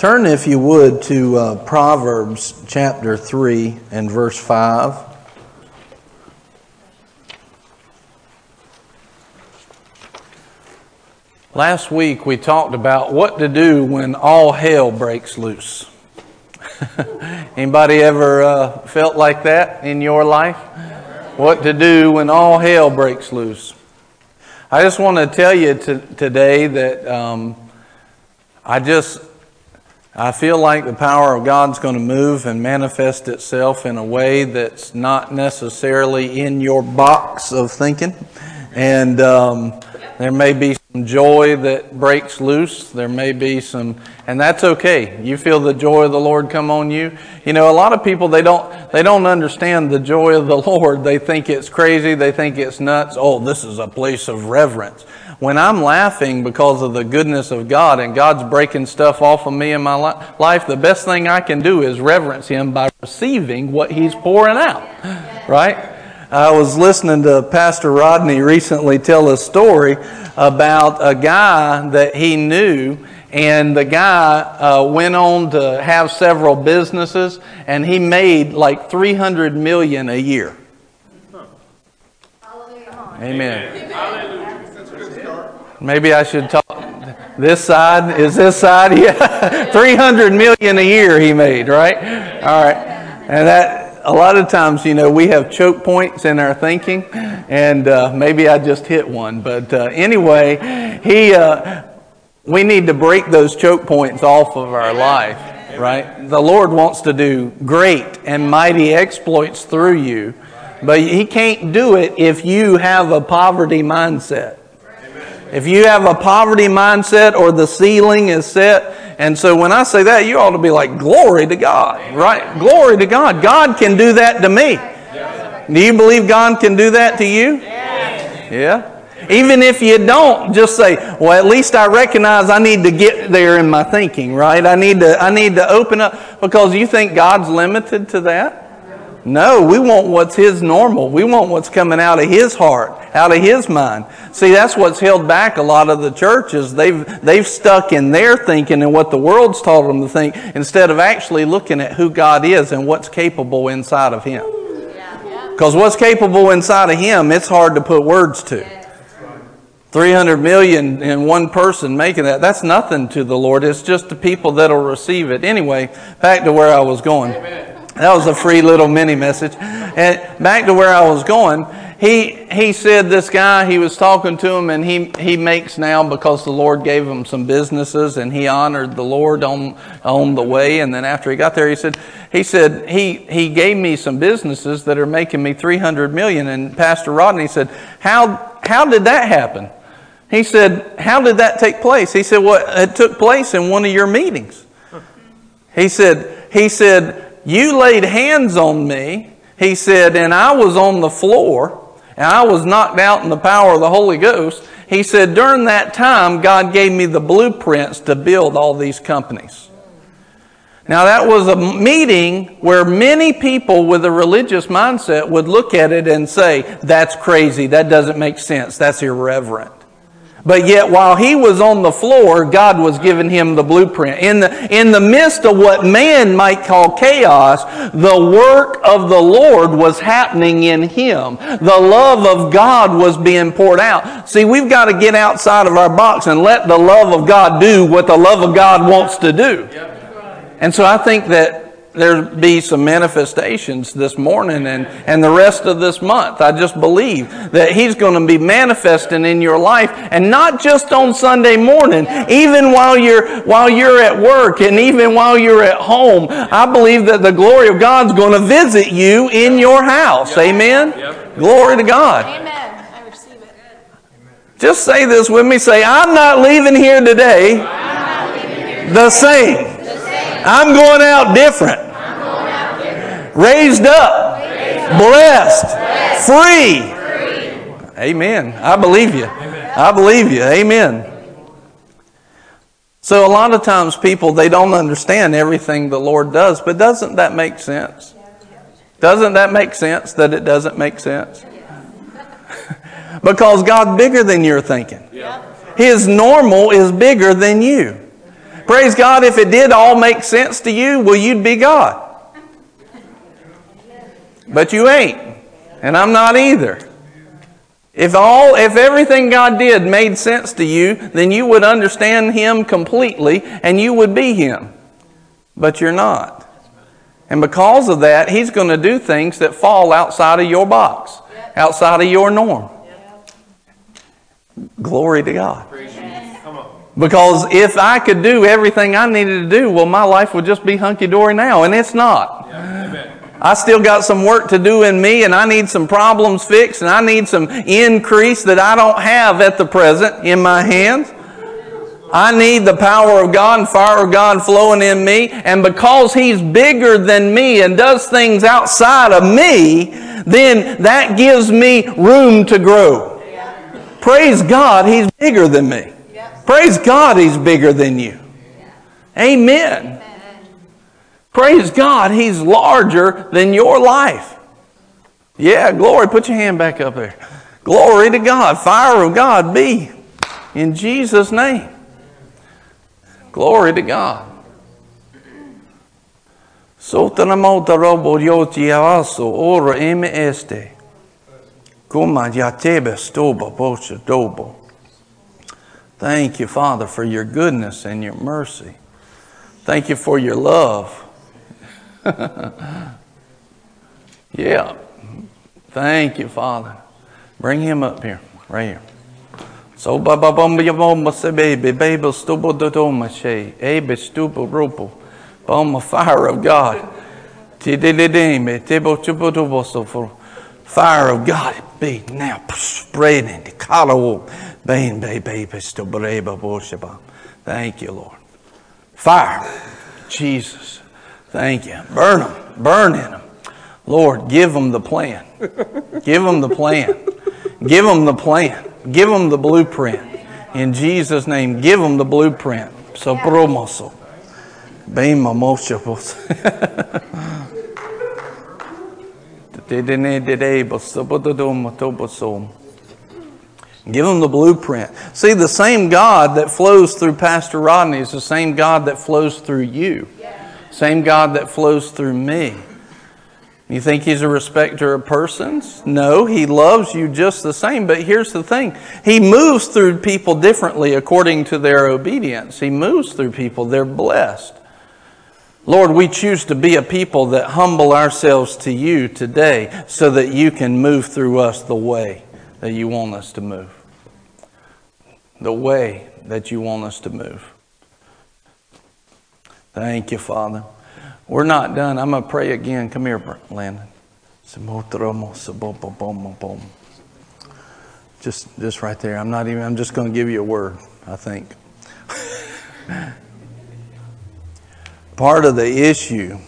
Turn, if you would, to uh, Proverbs chapter 3 and verse 5. Last week we talked about what to do when all hell breaks loose. Anybody ever uh, felt like that in your life? What to do when all hell breaks loose? I just want to tell you to, today that um, I just I feel like the power of God's going to move and manifest itself in a way that's not necessarily in your box of thinking. And um, there may be some joy that breaks loose. There may be some, and that's okay. You feel the joy of the Lord come on you. You know, a lot of people they don't they don't understand the joy of the Lord. They think it's crazy. They think it's nuts. Oh, this is a place of reverence when I'm laughing because of the goodness of God and God's breaking stuff off of me in my life, the best thing I can do is reverence Him by receiving what He's pouring out. Right? I was listening to Pastor Rodney recently tell a story about a guy that he knew and the guy uh, went on to have several businesses and he made like 300 million a year amen Maybe I should talk. This side is this side. Yeah, three hundred million a year he made. Right. All right. And that a lot of times, you know, we have choke points in our thinking, and uh, maybe I just hit one. But uh, anyway, he. Uh, we need to break those choke points off of our life, right? The Lord wants to do great and mighty exploits through you, but He can't do it if you have a poverty mindset. If you have a poverty mindset or the ceiling is set, and so when I say that, you ought to be like, glory to God, right? Glory to God. God can do that to me. Do you believe God can do that to you? Yeah. Even if you don't, just say, well, at least I recognize I need to get there in my thinking, right? I need to, I need to open up because you think God's limited to that? No, we want what's His normal. We want what's coming out of His heart, out of His mind. See, that's what's held back a lot of the churches. They've, they've stuck in their thinking and what the world's taught them to think instead of actually looking at who God is and what's capable inside of Him. Because what's capable inside of Him, it's hard to put words to. 300 million in one person making that, that's nothing to the Lord. It's just the people that'll receive it. Anyway, back to where I was going. Amen. That was a free little mini message. And back to where I was going, he he said this guy he was talking to him and he he makes now because the Lord gave him some businesses and he honored the Lord on on the way and then after he got there he said he said he he gave me some businesses that are making me 300 million and Pastor Rodney said how how did that happen? He said how did that take place? He said well it took place in one of your meetings. He said he said you laid hands on me, he said, and I was on the floor, and I was knocked out in the power of the Holy Ghost. He said, during that time, God gave me the blueprints to build all these companies. Now, that was a meeting where many people with a religious mindset would look at it and say, That's crazy. That doesn't make sense. That's irreverent. But yet, while he was on the floor, God was giving him the blueprint. In the, in the midst of what man might call chaos, the work of the Lord was happening in him. The love of God was being poured out. See, we've got to get outside of our box and let the love of God do what the love of God wants to do. And so I think that there be some manifestations this morning and, and the rest of this month. I just believe that He's going to be manifesting in your life and not just on Sunday morning, even while you're, while you're at work and even while you're at home. I believe that the glory of God's going to visit you in your house. Amen? Glory to God. Amen. I receive it. Just say this with me. Say, I'm not leaving here today the same. I'm going out different. Raised up. Blessed. Free. Amen. I believe you. I believe you. Amen. So a lot of times people they don't understand everything the Lord does, but doesn't that make sense? Doesn't that make sense that it doesn't make sense? because God's bigger than you're thinking. His normal is bigger than you. Praise God, if it did all make sense to you, well, you'd be God. But you ain't. And I'm not either. If all if everything God did made sense to you, then you would understand him completely and you would be him. But you're not. And because of that, he's going to do things that fall outside of your box, outside of your norm. Glory to God. Because if I could do everything I needed to do, well, my life would just be hunky dory now, and it's not. I still got some work to do in me, and I need some problems fixed, and I need some increase that I don't have at the present in my hands. I need the power of God and fire of God flowing in me. And because He's bigger than me and does things outside of me, then that gives me room to grow. Praise God, He's bigger than me. Praise God, He's bigger than you. Amen. Praise God, He's larger than your life. Yeah, glory. Put your hand back up there. Glory to God. Fire of God be in Jesus' name. Glory to God. Sotanamota robo yoti avaso ora este. Kuma yatebe stoba bocha dobo. Thank you, Father, for your goodness and your mercy. Thank you for your love. yeah. Thank you, Father. Bring him up here, right here. So ba ba bum ya bum se baby baby stubo do do ma she ebe stubo rupo bum fire of God. Ti de de de me te bo chubo do bo so for fire of God be now spreading the color bain baby baby stubo reba bo Thank you, Lord. Fire, Jesus. Thank you. Burn them, burn in them. Lord, give them the plan. give them the plan. Give them the plan. Give them the blueprint. In Jesus' name, give them the blueprint. So promoso. Bem mamoshapos. Give them the blueprint. See, the same God that flows through Pastor Rodney is the same God that flows through you. Same God that flows through me. You think he's a respecter of persons? No, he loves you just the same. But here's the thing he moves through people differently according to their obedience. He moves through people, they're blessed. Lord, we choose to be a people that humble ourselves to you today so that you can move through us the way that you want us to move. The way that you want us to move. Thank you, Father. We're not done. I'm going to pray again. Come here, Landon. Just, just right there. I'm not even, I'm just going to give you a word, I think. Part of the issue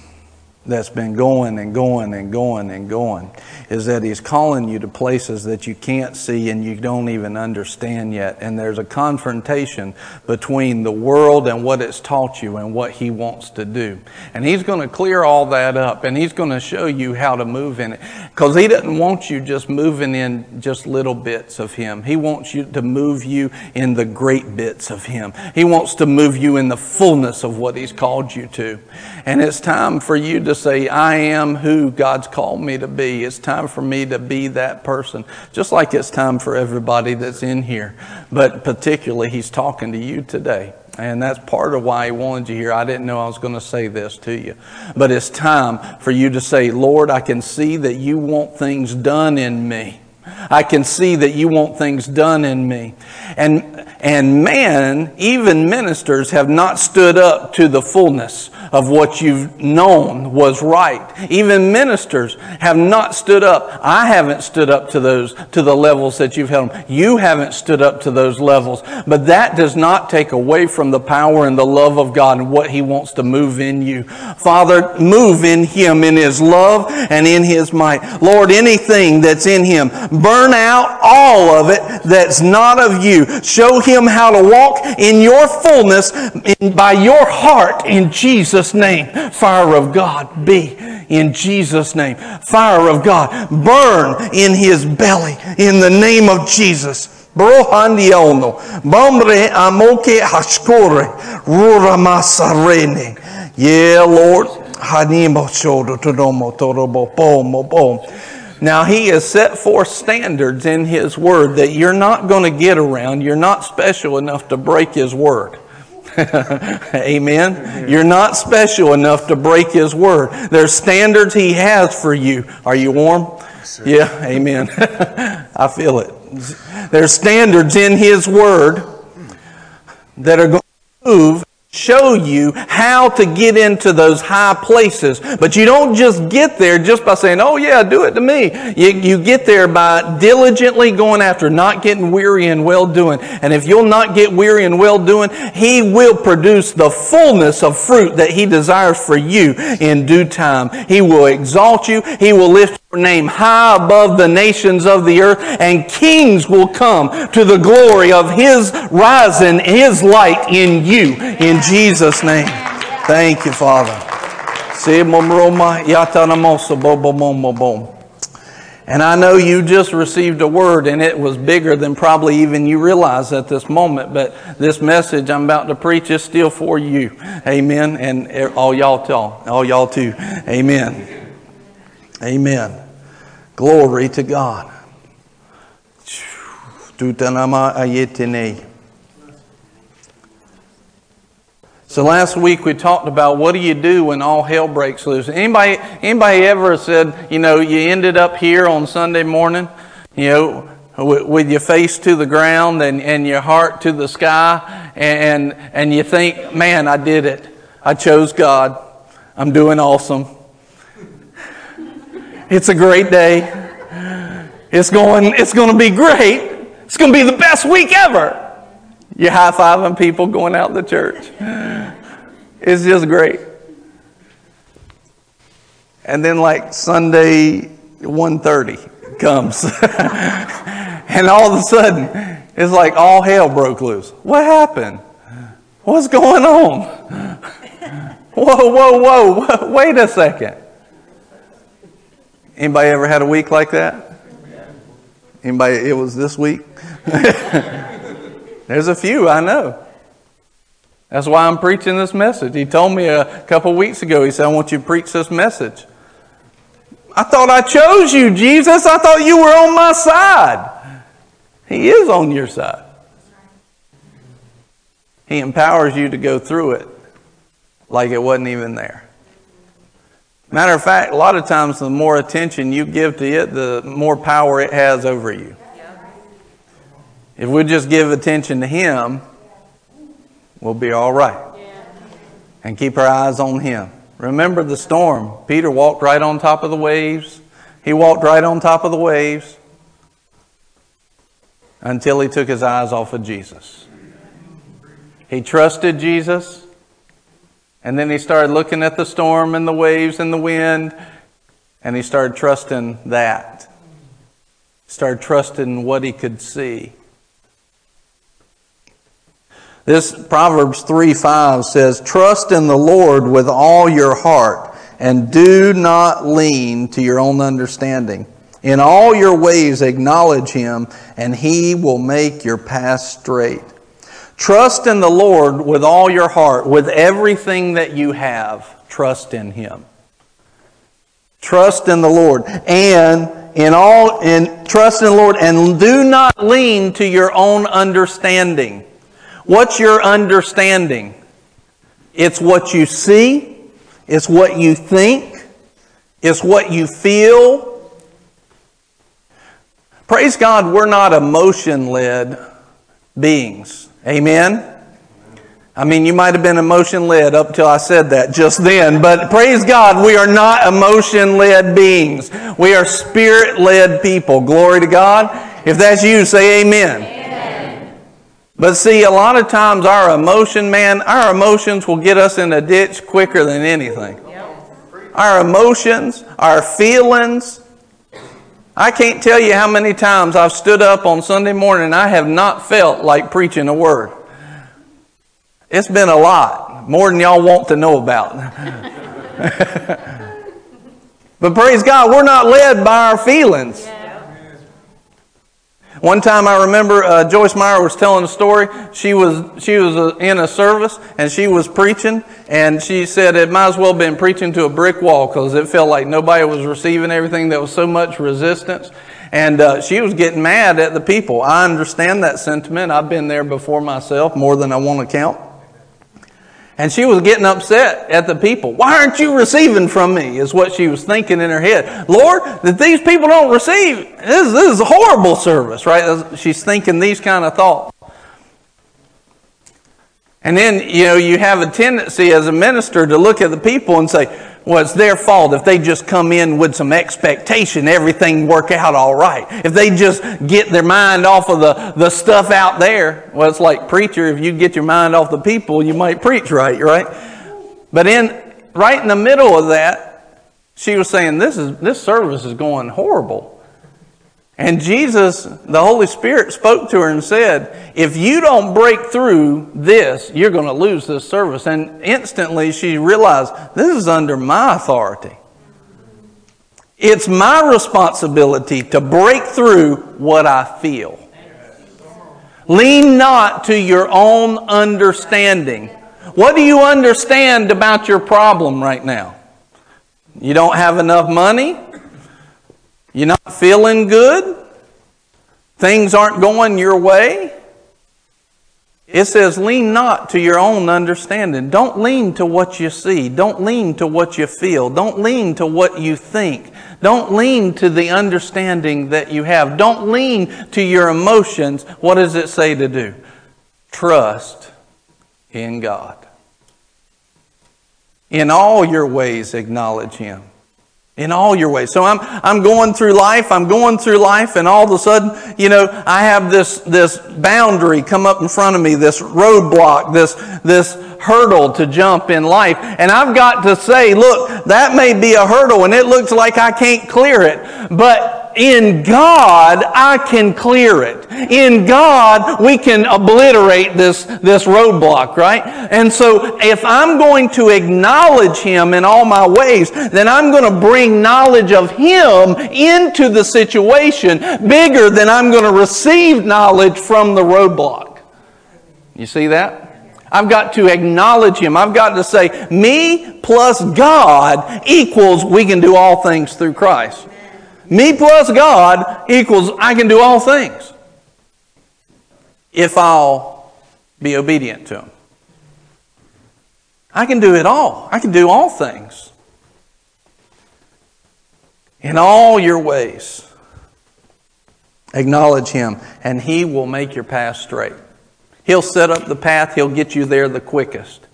that's been going and going and going and going is that He's calling you to places that you can't see and you don't even understand yet. And there's a confrontation between the world and what it's taught you and what He wants to do. And He's going to clear all that up and He's going to show you how to move in it. Because He doesn't want you just moving in just little bits of Him. He wants you to move you in the great bits of Him. He wants to move you in the fullness of what He's called you to. And it's time for you to say, I am who God's called me to be. It's time for me to be that person. Just like it's time for everybody that's in here. But particularly, He's talking to you today. And that's part of why He wanted you here. I didn't know I was going to say this to you. But it's time for you to say, Lord, I can see that you want things done in me. I can see that you want things done in me. And, and man, even ministers have not stood up to the fullness of what you've known was right. Even ministers have not stood up. I haven't stood up to those, to the levels that you've held. You haven't stood up to those levels. But that does not take away from the power and the love of God and what He wants to move in you. Father, move in Him in His love and in His might. Lord, anything that's in Him, burn out all of it that's not of you. Show Him how to walk in your fullness in, by your heart in Jesus name. Fire of God be in Jesus' name. Fire of God burn in his belly in the name of Jesus. Yeah, Lord. Now, He has set forth standards in His Word that you're not going to get around. You're not special enough to break His Word. Amen. You're not special enough to break His Word. There's standards He has for you. Are you warm? Yeah, amen. I feel it. There's standards in His Word that are going to move show you how to get into those high places. But you don't just get there just by saying, oh yeah, do it to me. You, you get there by diligently going after, not getting weary and well doing. And if you'll not get weary and well doing, He will produce the fullness of fruit that He desires for you in due time. He will exalt you. He will lift name high above the nations of the earth and kings will come to the glory of His rising, His light in you. In Jesus' name. Thank you, Father. And I know you just received a word and it was bigger than probably even you realize at this moment, but this message I'm about to preach is still for you. Amen. And eh, all y'all too. All y'all too. Amen. Amen. Glory to God. So last week we talked about what do you do when all hell breaks loose. Anybody, anybody ever said, you know, you ended up here on Sunday morning, you know, with your face to the ground and, and your heart to the sky, and, and you think, man, I did it. I chose God. I'm doing awesome. It's a great day. It's going, it's going to be great. It's going to be the best week ever. You're high fiving people going out the church. It's just great. And then like Sunday 1.30 comes. and all of a sudden, it's like all hell broke loose. What happened? What's going on? Whoa, whoa, whoa, wait a second. Anybody ever had a week like that? Anybody, it was this week? There's a few, I know. That's why I'm preaching this message. He told me a couple weeks ago, he said, I want you to preach this message. I thought I chose you, Jesus. I thought you were on my side. He is on your side. He empowers you to go through it like it wasn't even there. Matter of fact, a lot of times the more attention you give to it, the more power it has over you. If we just give attention to Him, we'll be all right. And keep our eyes on Him. Remember the storm. Peter walked right on top of the waves. He walked right on top of the waves until he took his eyes off of Jesus. He trusted Jesus, and then he started looking at the storm and the waves and the wind, and he started trusting that. Started trusting what he could see. This Proverbs 3 5 says, Trust in the Lord with all your heart and do not lean to your own understanding. In all your ways acknowledge him, and he will make your path straight. Trust in the Lord with all your heart, with everything that you have. Trust in him. Trust in the Lord. And in all in trust in the Lord and do not lean to your own understanding. What's your understanding? It's what you see, it's what you think, it's what you feel. Praise God, we're not emotion led beings. Amen? I mean, you might have been emotion led up till I said that just then, but praise God, we are not emotion led beings. We are spirit led people. Glory to God. If that's you, say amen. amen. But see, a lot of times our emotion, man, our emotions will get us in a ditch quicker than anything. Our emotions, our feelings. I can't tell you how many times I've stood up on Sunday morning and I have not felt like preaching a word. It's been a lot, more than y'all want to know about. but praise God, we're not led by our feelings. One time I remember uh, Joyce Meyer was telling a story. She was she was uh, in a service and she was preaching, and she said it might as well have been preaching to a brick wall because it felt like nobody was receiving everything. There was so much resistance, and uh, she was getting mad at the people. I understand that sentiment. I've been there before myself, more than I want to count. And she was getting upset at the people. Why aren't you receiving from me? Is what she was thinking in her head. Lord, that these people don't receive, this, this is a horrible service, right? She's thinking these kind of thoughts. And then, you know, you have a tendency as a minister to look at the people and say, well, it's their fault. If they just come in with some expectation, everything work out all right. If they just get their mind off of the, the stuff out there, well, it's like preacher. If you get your mind off the people, you might preach right, right? But in, right in the middle of that, she was saying, this is, this service is going horrible. And Jesus, the Holy Spirit, spoke to her and said, If you don't break through this, you're going to lose this service. And instantly she realized, This is under my authority. It's my responsibility to break through what I feel. Lean not to your own understanding. What do you understand about your problem right now? You don't have enough money? You're not feeling good? Things aren't going your way? It says, lean not to your own understanding. Don't lean to what you see. Don't lean to what you feel. Don't lean to what you think. Don't lean to the understanding that you have. Don't lean to your emotions. What does it say to do? Trust in God. In all your ways, acknowledge Him in all your ways. So I'm, I'm going through life, I'm going through life, and all of a sudden, you know, I have this, this boundary come up in front of me, this roadblock, this, this hurdle to jump in life. And I've got to say, look, that may be a hurdle and it looks like I can't clear it, but in God, I can clear it. In God, we can obliterate this, this roadblock, right? And so, if I'm going to acknowledge Him in all my ways, then I'm going to bring knowledge of Him into the situation bigger than I'm going to receive knowledge from the roadblock. You see that? I've got to acknowledge Him. I've got to say, me plus God equals we can do all things through Christ. Me plus God equals I can do all things if I'll be obedient to Him. I can do it all. I can do all things. In all your ways, acknowledge Him, and He will make your path straight. He'll set up the path, He'll get you there the quickest.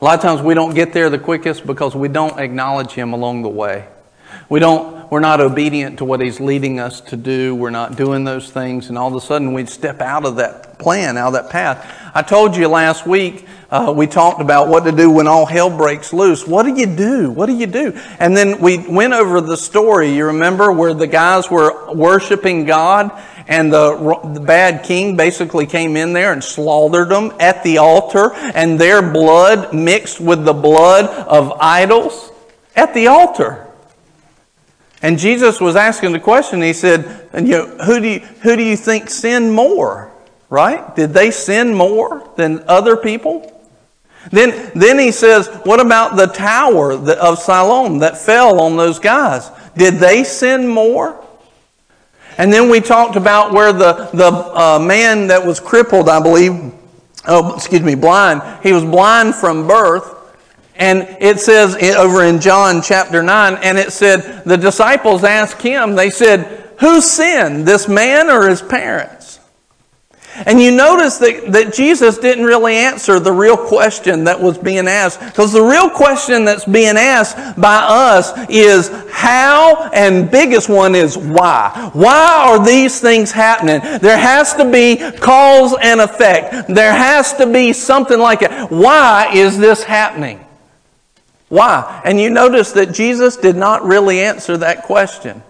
A lot of times we don't get there the quickest because we don't acknowledge Him along the way. We don't, we're not obedient to what He's leading us to do. We're not doing those things. And all of a sudden we step out of that plan, out of that path. I told you last week, uh, we talked about what to do when all hell breaks loose. What do you do? What do you do? And then we went over the story, you remember, where the guys were worshiping God and the, the bad king basically came in there and slaughtered them at the altar and their blood mixed with the blood of idols at the altar. And Jesus was asking the question. He said, you know, who do you, who do you think sinned more? Right? Did they sin more than other people? Then, then he says, what about the tower of Siloam that fell on those guys? Did they sin more? And then we talked about where the, the uh, man that was crippled, I believe, oh, excuse me, blind, he was blind from birth. And it says over in John chapter 9, and it said, the disciples asked him, they said, Who sinned, this man or his parents? And you notice that, that Jesus didn't really answer the real question that was being asked. Because the real question that's being asked by us is how, and biggest one is why. Why are these things happening? There has to be cause and effect. There has to be something like it. Why is this happening? Why? And you notice that Jesus did not really answer that question.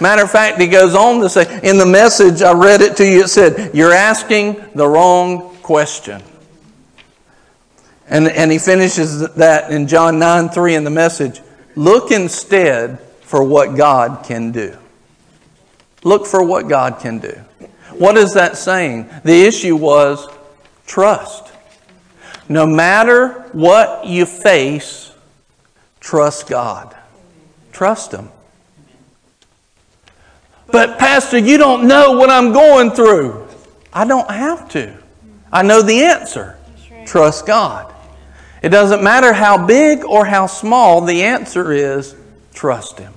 Matter of fact, he goes on to say, in the message, I read it to you, it said, You're asking the wrong question. And, and he finishes that in John 9 3 in the message. Look instead for what God can do. Look for what God can do. What is that saying? The issue was trust. No matter what you face, trust God. Trust Him. But, Pastor, you don't know what I'm going through. I don't have to. I know the answer. Trust God. It doesn't matter how big or how small, the answer is trust Him.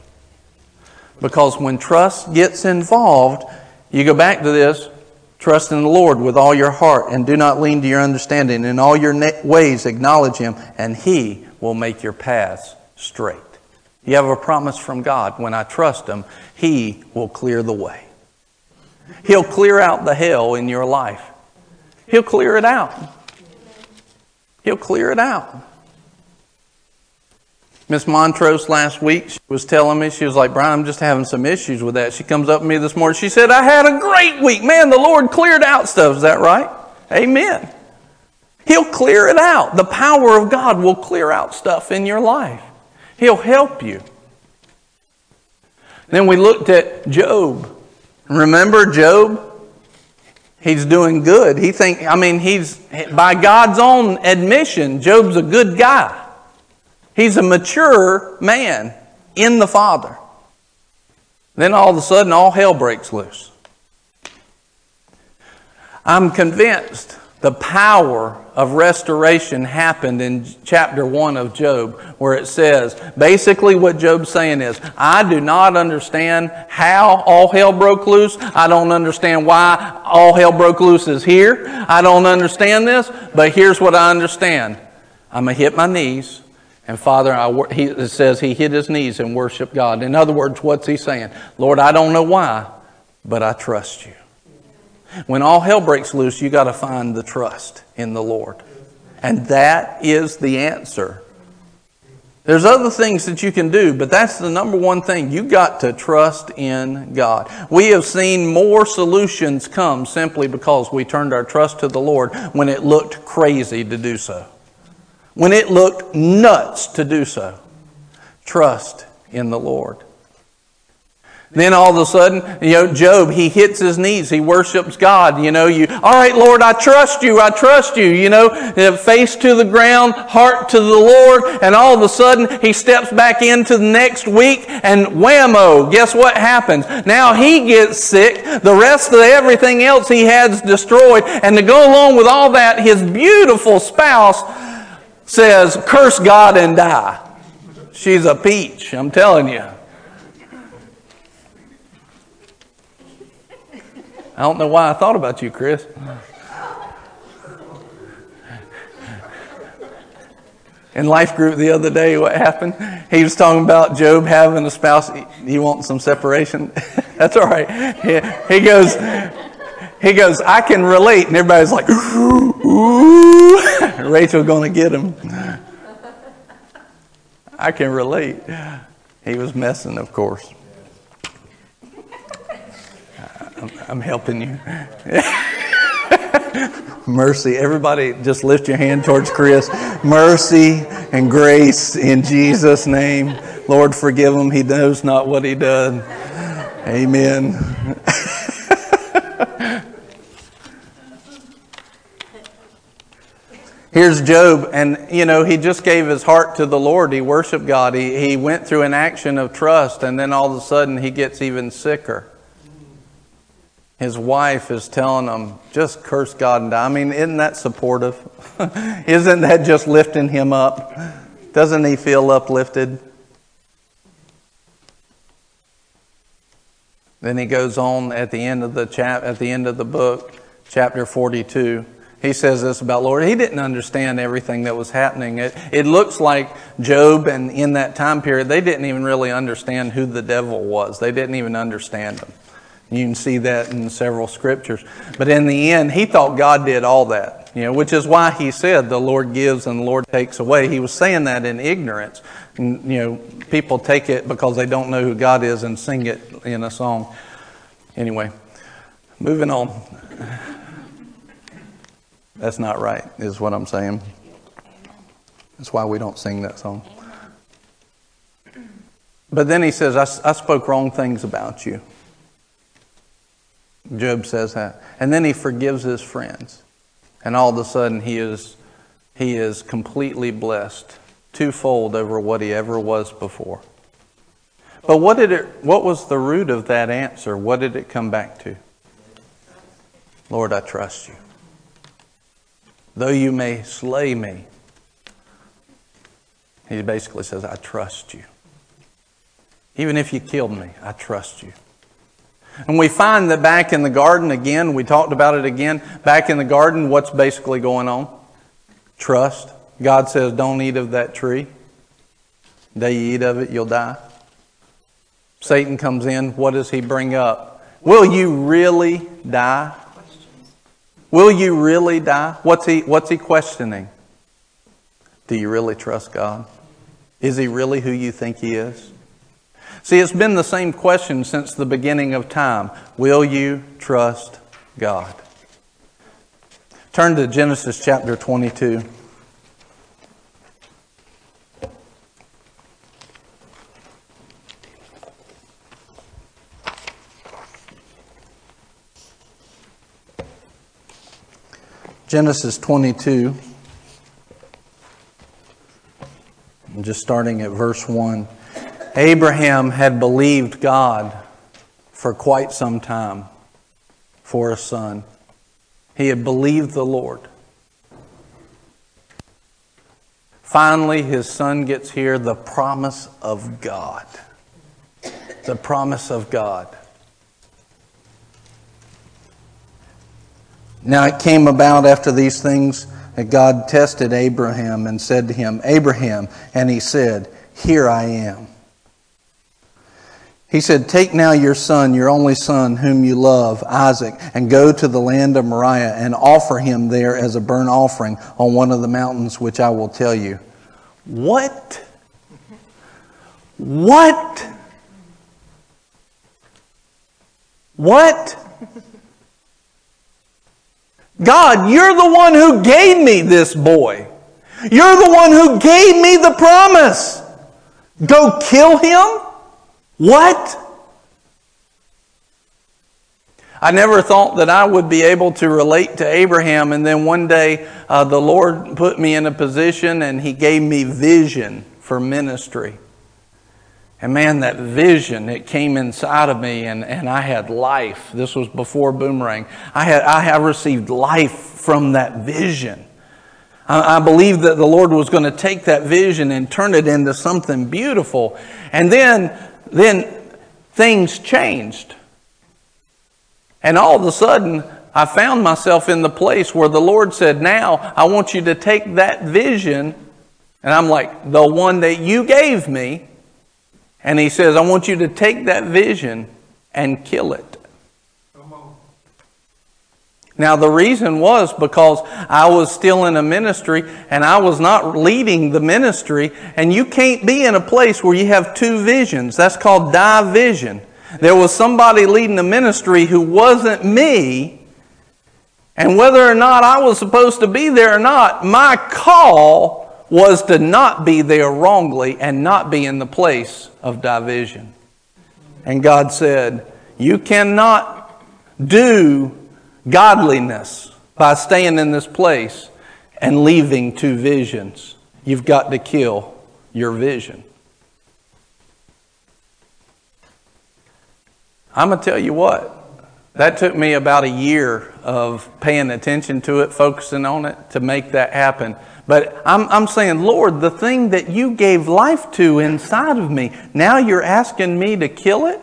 Because when trust gets involved, you go back to this trust in the Lord with all your heart and do not lean to your understanding. In all your ways, acknowledge Him, and He will make your paths straight. You have a promise from God. When I trust Him, He will clear the way. He'll clear out the hell in your life. He'll clear it out. He'll clear it out. Miss Montrose last week, she was telling me, she was like, Brian, I'm just having some issues with that. She comes up to me this morning. She said, I had a great week. Man, the Lord cleared out stuff. Is that right? Amen. He'll clear it out. The power of God will clear out stuff in your life. He'll help you. Then we looked at Job. Remember Job? He's doing good. He think I mean he's by God's own admission, Job's a good guy. He's a mature man in the Father. Then all of a sudden, all hell breaks loose. I'm convinced the power of restoration happened in chapter 1 of Job, where it says basically what Job's saying is, I do not understand how all hell broke loose. I don't understand why all hell broke loose is here. I don't understand this, but here's what I understand I'm going to hit my knees and Father, I, he, it says he hit his knees and worshiped God. In other words, what's he saying? Lord, I don't know why, but I trust you. When all hell breaks loose, you got to find the trust in the Lord. And that is the answer. There's other things that you can do, but that's the number one thing. You got to trust in God. We have seen more solutions come simply because we turned our trust to the Lord when it looked crazy to do so when it looked nuts to do so. Trust in the Lord. Then all of a sudden, you know, Job, he hits his knees. He worships God. You know, you, all right, Lord, I trust you. I trust you. You know, face to the ground, heart to the Lord. And all of a sudden, he steps back into the next week and whammo, guess what happens? Now he gets sick. The rest of everything else he has destroyed. And to go along with all that, his beautiful spouse says, curse God and die. She's a peach, I'm telling you. I don't know why I thought about you, Chris. In life group the other day, what happened? He was talking about Job having a spouse. He wants some separation. That's all right. He, he goes, he goes, I can relate. And everybody's like, ooh, Rachel going to get him. I can relate. He was messing, of course. I'm, I'm helping you. Mercy. Everybody just lift your hand towards Chris. Mercy and grace in Jesus' name. Lord, forgive him. He knows not what he does. Amen. Here's Job, and you know, he just gave his heart to the Lord. He worshiped God. He, he went through an action of trust, and then all of a sudden he gets even sicker. His wife is telling him, just curse God and die. I mean, isn't that supportive? isn't that just lifting him up? Doesn't he feel uplifted? Then he goes on at the end of the chap at the end of the book, chapter 42 he says this about Lord. He didn't understand everything that was happening. It, it looks like Job and in that time period, they didn't even really understand who the devil was. They didn't even understand him. You can see that in several scriptures. But in the end, he thought God did all that, you know, which is why he said the Lord gives and the Lord takes away. He was saying that in ignorance. And, you know, people take it because they don't know who God is and sing it in a song. Anyway, moving on. That's not right, is what I'm saying. That's why we don't sing that song. But then he says, I, I spoke wrong things about you. Job says that. And then he forgives his friends. And all of a sudden he is he is completely blessed, twofold over what he ever was before. But what did it what was the root of that answer? What did it come back to? Lord, I trust you. Though you may slay me, he basically says, I trust you. Even if you killed me, I trust you. And we find that back in the garden again, we talked about it again. Back in the garden, what's basically going on? Trust. God says, Don't eat of that tree. The day you eat of it, you'll die. Satan comes in. What does he bring up? Will you really die? Will you really die? What's he, what's he questioning? Do you really trust God? Is he really who you think he is? See, it's been the same question since the beginning of time. Will you trust God? Turn to Genesis chapter 22. Genesis 22, just starting at verse 1. Abraham had believed God for quite some time for a son. He had believed the Lord. Finally, his son gets here the promise of God. The promise of God. Now it came about after these things that God tested Abraham and said to him, Abraham, and he said, Here I am. He said, Take now your son, your only son, whom you love, Isaac, and go to the land of Moriah and offer him there as a burnt offering on one of the mountains which I will tell you. What? What? What? God, you're the one who gave me this boy. You're the one who gave me the promise. Go kill him? What? I never thought that I would be able to relate to Abraham, and then one day uh, the Lord put me in a position and He gave me vision for ministry. And man, that vision, it came inside of me and, and I had life. This was before Boomerang. I, had, I have received life from that vision. I, I believed that the Lord was going to take that vision and turn it into something beautiful. And then, then things changed. And all of a sudden, I found myself in the place where the Lord said, Now I want you to take that vision. And I'm like, The one that you gave me and he says, I want you to take that vision and kill it. Now, the reason was because I was still in a ministry and I was not leading the ministry. And you can't be in a place where you have two visions. That's called division. There was somebody leading the ministry who wasn't me. And whether or not I was supposed to be there or not, my call was to not be there wrongly and not be in the place of division. And God said, You cannot do godliness by staying in this place and leaving two visions. You've got to kill your vision. I'm going to tell you what, that took me about a year of paying attention to it, focusing on it to make that happen. But I'm, I'm saying, Lord, the thing that you gave life to inside of me, now you're asking me to kill it?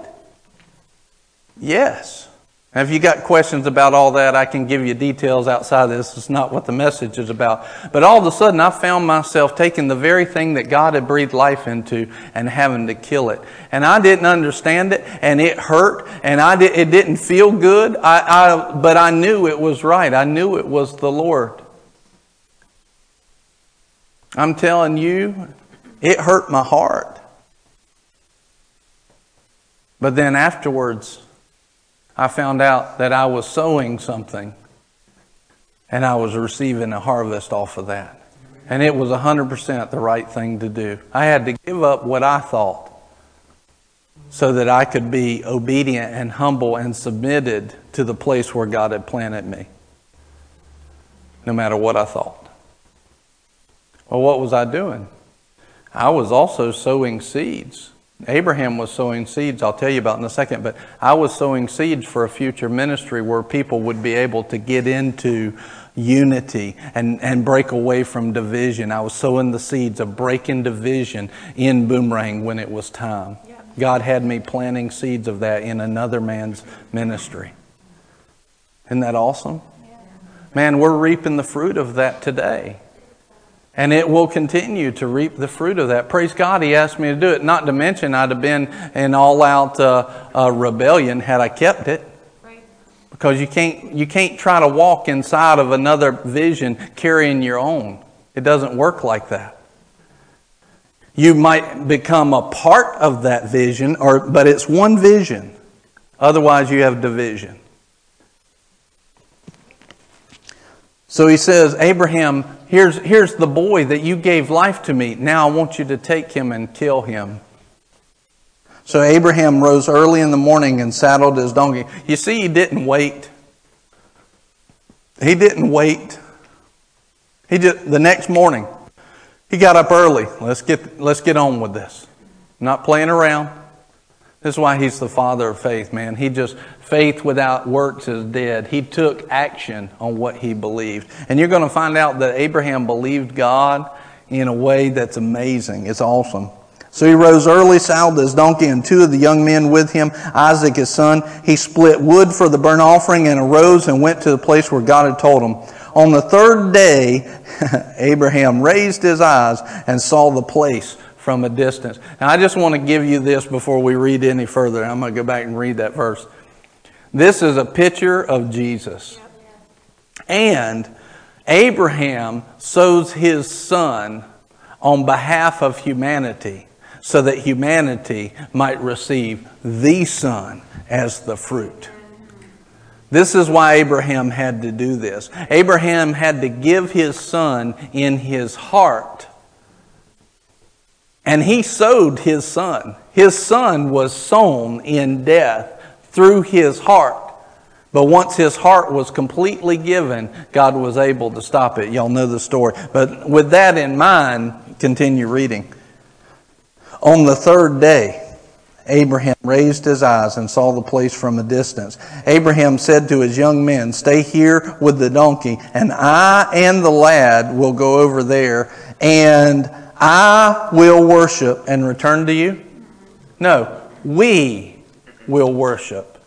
Yes. Now, if you got questions about all that, I can give you details outside of this. It's not what the message is about. But all of a sudden, I found myself taking the very thing that God had breathed life into and having to kill it. And I didn't understand it, and it hurt, and I did, it didn't feel good. I, I, but I knew it was right. I knew it was the Lord. I'm telling you, it hurt my heart. But then afterwards, I found out that I was sowing something and I was receiving a harvest off of that. And it was 100% the right thing to do. I had to give up what I thought so that I could be obedient and humble and submitted to the place where God had planted me, no matter what I thought. Well, what was I doing? I was also sowing seeds. Abraham was sowing seeds, I'll tell you about in a second, but I was sowing seeds for a future ministry where people would be able to get into unity and, and break away from division. I was sowing the seeds of breaking division in Boomerang when it was time. God had me planting seeds of that in another man's ministry. Isn't that awesome? Man, we're reaping the fruit of that today. And it will continue to reap the fruit of that. Praise God, He asked me to do it. Not to mention, I'd have been in all out uh, uh, rebellion had I kept it. Because you can't, you can't try to walk inside of another vision carrying your own. It doesn't work like that. You might become a part of that vision, or, but it's one vision. Otherwise, you have division. So he says, Abraham, here's, here's the boy that you gave life to me. Now I want you to take him and kill him. So Abraham rose early in the morning and saddled his donkey. You see, he didn't wait. He didn't wait. He just, the next morning, he got up early. Let's get, let's get on with this. Not playing around. This is why he's the father of faith, man. He just, faith without works is dead. He took action on what he believed. And you're going to find out that Abraham believed God in a way that's amazing. It's awesome. So he rose early, saddled his donkey, and two of the young men with him, Isaac his son. He split wood for the burnt offering and arose and went to the place where God had told him. On the third day, Abraham raised his eyes and saw the place from a distance. Now, I just want to give you this before we read any further. I'm going to go back and read that verse. This is a picture of Jesus. And Abraham sows his son on behalf of humanity so that humanity might receive the son as the fruit. This is why Abraham had to do this. Abraham had to give his son in his heart and he sowed his son. His son was sown in death through his heart. But once his heart was completely given, God was able to stop it. Y'all know the story. But with that in mind, continue reading. On the third day, Abraham raised his eyes and saw the place from a distance. Abraham said to his young men, Stay here with the donkey, and I and the lad will go over there, and I will worship and return to you? No, we will worship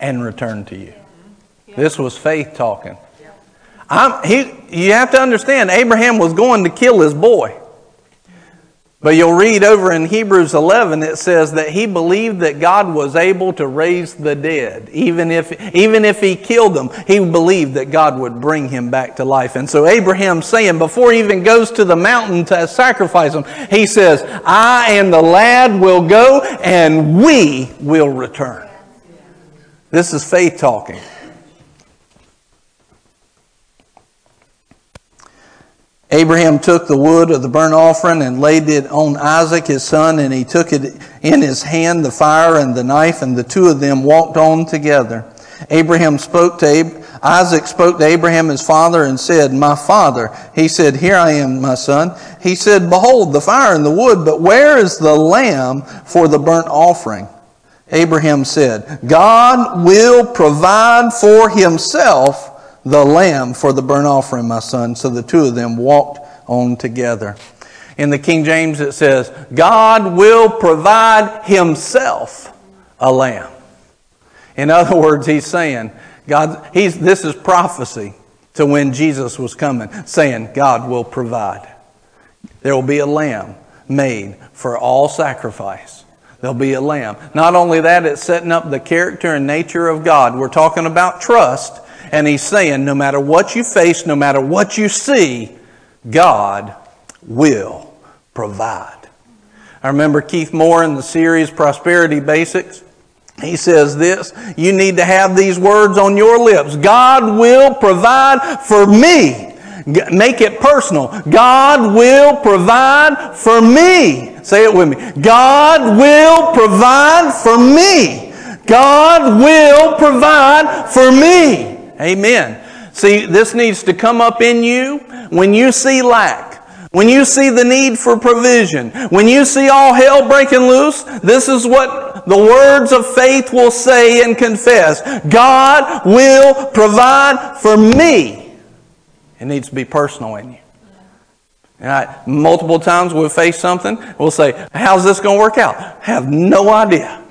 and return to you. This was faith talking. I'm, he, you have to understand, Abraham was going to kill his boy. But you'll read over in Hebrews 11, it says that he believed that God was able to raise the dead. Even if, even if he killed them, he believed that God would bring him back to life. And so Abraham's saying, before he even goes to the mountain to sacrifice him, he says, I and the lad will go and we will return. This is faith talking. Abraham took the wood of the burnt offering and laid it on Isaac his son, and he took it in his hand, the fire and the knife, and the two of them walked on together. Abraham spoke to Ab- Isaac spoke to Abraham his father and said, My father. He said, Here I am, my son. He said, Behold, the fire and the wood, but where is the lamb for the burnt offering? Abraham said, God will provide for himself the lamb for the burnt offering, my son. So the two of them walked on together. In the King James, it says, God will provide himself a lamb. In other words, he's saying, God, he's, this is prophecy to when Jesus was coming, saying, God will provide. There will be a lamb made for all sacrifice. There'll be a lamb. Not only that, it's setting up the character and nature of God. We're talking about trust and he's saying, no matter what you face, no matter what you see, God will provide. I remember Keith Moore in the series Prosperity Basics. He says this, you need to have these words on your lips. God will provide for me. Make it personal. God will provide for me. Say it with me. God will provide for me. God will provide for me. Amen. See, this needs to come up in you when you see lack. When you see the need for provision, when you see all hell breaking loose, this is what the words of faith will say and confess. God will provide for me. It needs to be personal in you. And I, multiple times we'll face something, we'll say, How's this going to work out? Have no idea.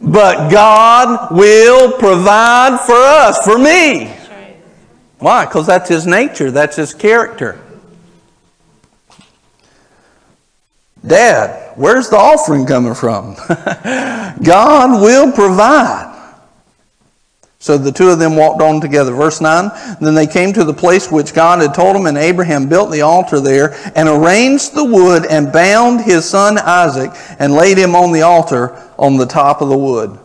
But God will provide for us, for me. Why? Because that's His nature, that's His character. Dad, where's the offering coming from? God will provide. So the two of them walked on together. Verse 9 Then they came to the place which God had told them, and Abraham built the altar there, and arranged the wood, and bound his son Isaac, and laid him on the altar on the top of the wood.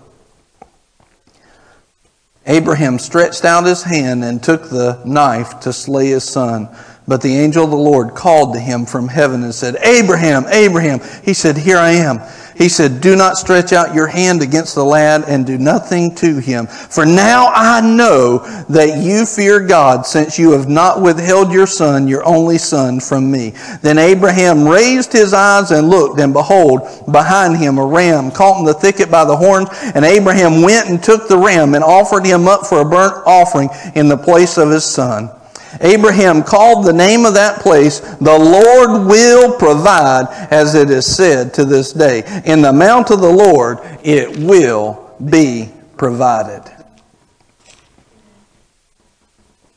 Abraham stretched out his hand and took the knife to slay his son. But the angel of the Lord called to him from heaven and said, Abraham, Abraham. He said, Here I am. He said, Do not stretch out your hand against the lad and do nothing to him. For now I know that you fear God, since you have not withheld your son, your only son, from me. Then Abraham raised his eyes and looked, and behold, behind him a ram caught in the thicket by the horns. And Abraham went and took the ram and offered him up for a burnt offering in the place of his son. Abraham called the name of that place, the Lord will provide, as it is said to this day. In the mount of the Lord, it will be provided.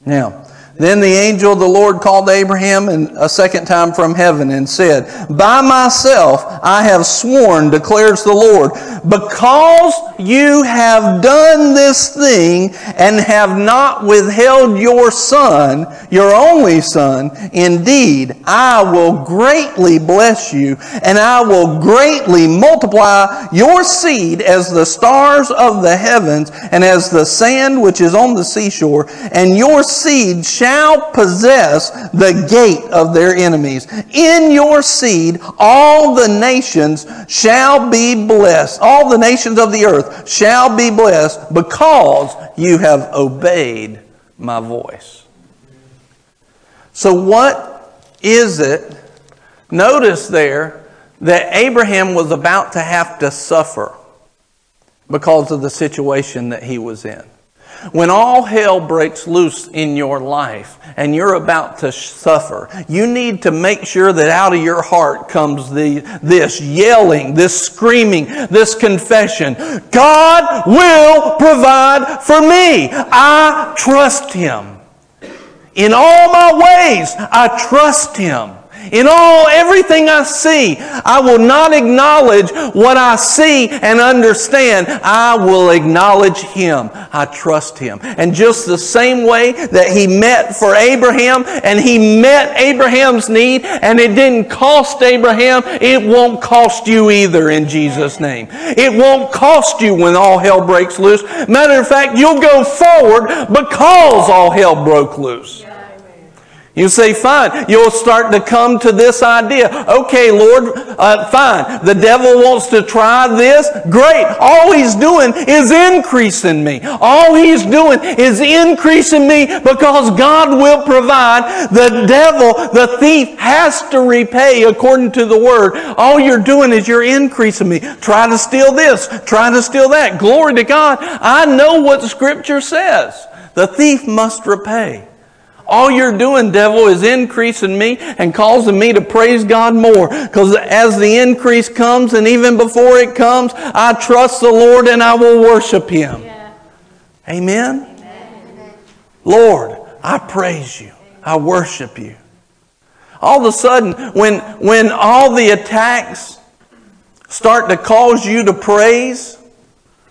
Now, then the angel of the Lord called Abraham a second time from heaven and said, By myself I have sworn, declares the Lord, because you have done this thing and have not withheld your son, your only son, indeed I will greatly bless you and I will greatly multiply your seed as the stars of the heavens and as the sand which is on the seashore, and your seed shall shall possess the gate of their enemies. In your seed, all the nations shall be blessed. All the nations of the earth shall be blessed because you have obeyed my voice. So, what is it? Notice there that Abraham was about to have to suffer because of the situation that he was in. When all hell breaks loose in your life and you're about to suffer, you need to make sure that out of your heart comes the, this yelling, this screaming, this confession. God will provide for me. I trust Him. In all my ways, I trust Him. In all, everything I see, I will not acknowledge what I see and understand. I will acknowledge Him. I trust Him. And just the same way that He met for Abraham and He met Abraham's need and it didn't cost Abraham, it won't cost you either in Jesus' name. It won't cost you when all hell breaks loose. Matter of fact, you'll go forward because all hell broke loose. You say, fine. You'll start to come to this idea. Okay, Lord, uh, fine. The devil wants to try this. Great. All he's doing is increasing me. All he's doing is increasing me because God will provide. The devil, the thief, has to repay according to the word. All you're doing is you're increasing me. Try to steal this. Try to steal that. Glory to God. I know what scripture says. The thief must repay. All you're doing, devil, is increasing me and causing me to praise God more. Because as the increase comes and even before it comes, I trust the Lord and I will worship Him. Yeah. Amen? Amen? Lord, I praise you. I worship you. All of a sudden, when, when all the attacks start to cause you to praise,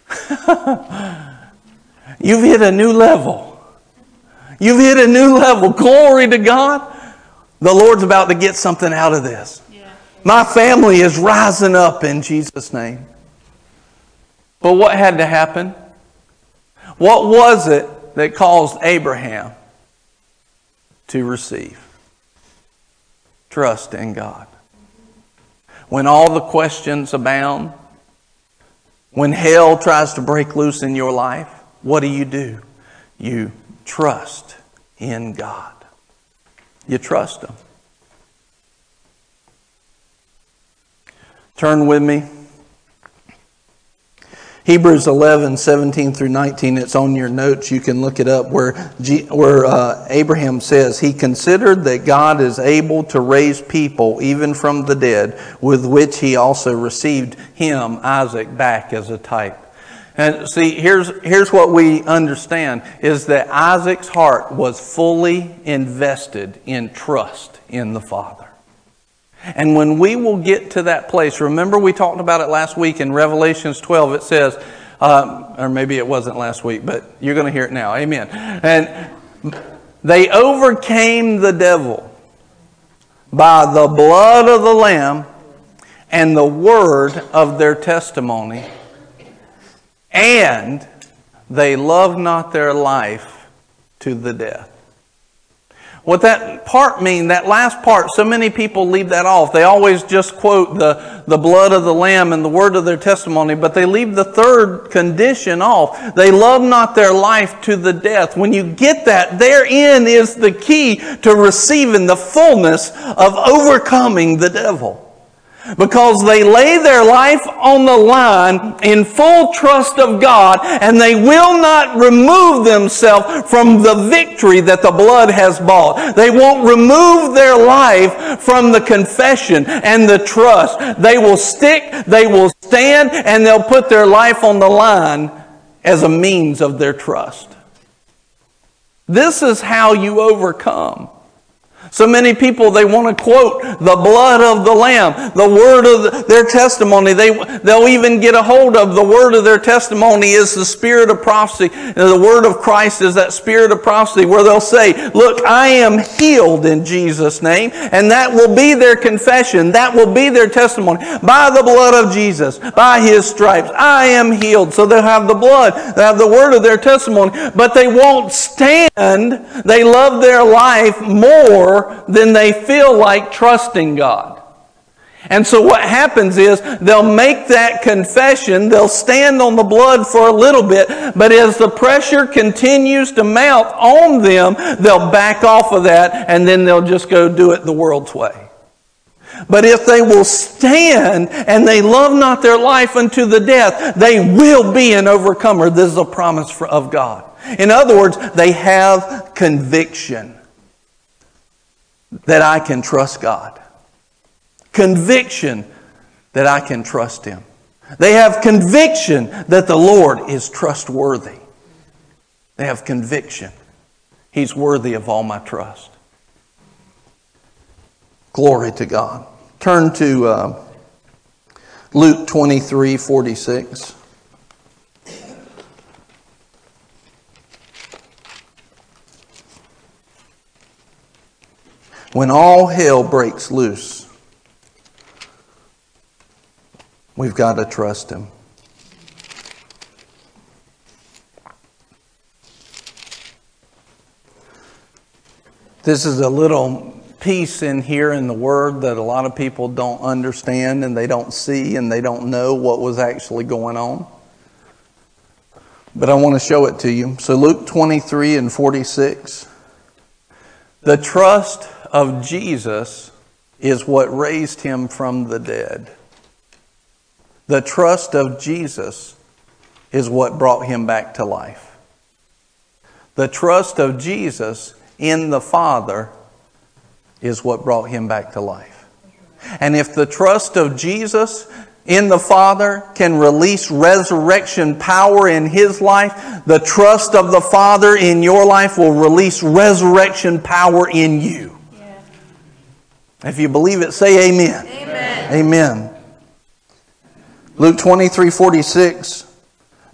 you've hit a new level. You've hit a new level. Glory to God. The Lord's about to get something out of this. My family is rising up in Jesus' name. But what had to happen? What was it that caused Abraham to receive. Trust in God. When all the questions abound, when hell tries to break loose in your life, what do you do? You trust in God. You trust Him. Turn with me Hebrews 11, 17 through 19, it's on your notes. You can look it up where, G, where uh, Abraham says, He considered that God is able to raise people even from the dead, with which he also received him, Isaac, back as a type. And see, here's, here's what we understand is that Isaac's heart was fully invested in trust in the Father. And when we will get to that place, remember we talked about it last week in Revelations 12, it says, uh, or maybe it wasn't last week, but you're going to hear it now. Amen. And they overcame the devil by the blood of the Lamb and the word of their testimony, and they love not their life to the death. What that part mean, that last part, so many people leave that off. They always just quote the, the blood of the Lamb and the word of their testimony, but they leave the third condition off. They love not their life to the death. When you get that, therein is the key to receiving the fullness of overcoming the devil because they lay their life on the line in full trust of God and they will not remove themselves from the victory that the blood has bought. They won't remove their life from the confession and the trust. They will stick, they will stand, and they'll put their life on the line as a means of their trust. This is how you overcome. So many people, they want to quote the blood of the Lamb, the word of the, their testimony. They, they'll even get a hold of the word of their testimony is the spirit of prophecy. The word of Christ is that spirit of prophecy where they'll say, look, I am healed in Jesus' name. And that will be their confession. That will be their testimony. By the blood of Jesus, by his stripes, I am healed. So they'll have the blood, They'll have the word of their testimony, but they won't stand. They love their life more than they feel like trusting God. And so what happens is they'll make that confession, they'll stand on the blood for a little bit, but as the pressure continues to mount on them, they'll back off of that and then they'll just go do it the world's way. But if they will stand and they love not their life unto the death, they will be an overcomer. This is a promise of God. In other words, they have conviction that I can trust God. Conviction that I can trust Him. They have conviction that the Lord is trustworthy. They have conviction. He's worthy of all my trust. Glory to God. Turn to uh, Luke 23 46. When all hell breaks loose, we've got to trust Him. This is a little piece in here in the Word that a lot of people don't understand and they don't see and they don't know what was actually going on. But I want to show it to you. So, Luke 23 and 46. The trust of Jesus is what raised him from the dead. The trust of Jesus is what brought him back to life. The trust of Jesus in the Father is what brought him back to life. And if the trust of Jesus in the Father can release resurrection power in His life, the trust of the Father in your life will release resurrection power in you. If you believe it, say amen. Amen. Amen. Luke 23 46,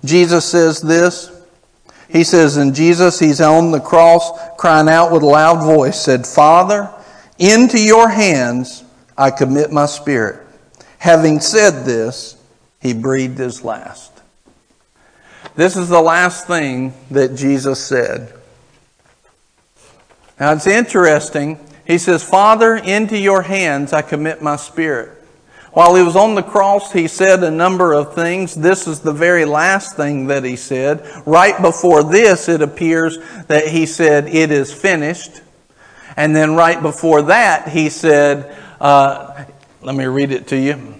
Jesus says this. He says, And Jesus, he's on the cross, crying out with a loud voice, said, Father, into your hands I commit my spirit. Having said this, he breathed his last. This is the last thing that Jesus said. Now it's interesting. He says, Father, into your hands I commit my spirit. While he was on the cross, he said a number of things. This is the very last thing that he said. Right before this, it appears that he said, It is finished. And then right before that, he said, uh, Let me read it to you.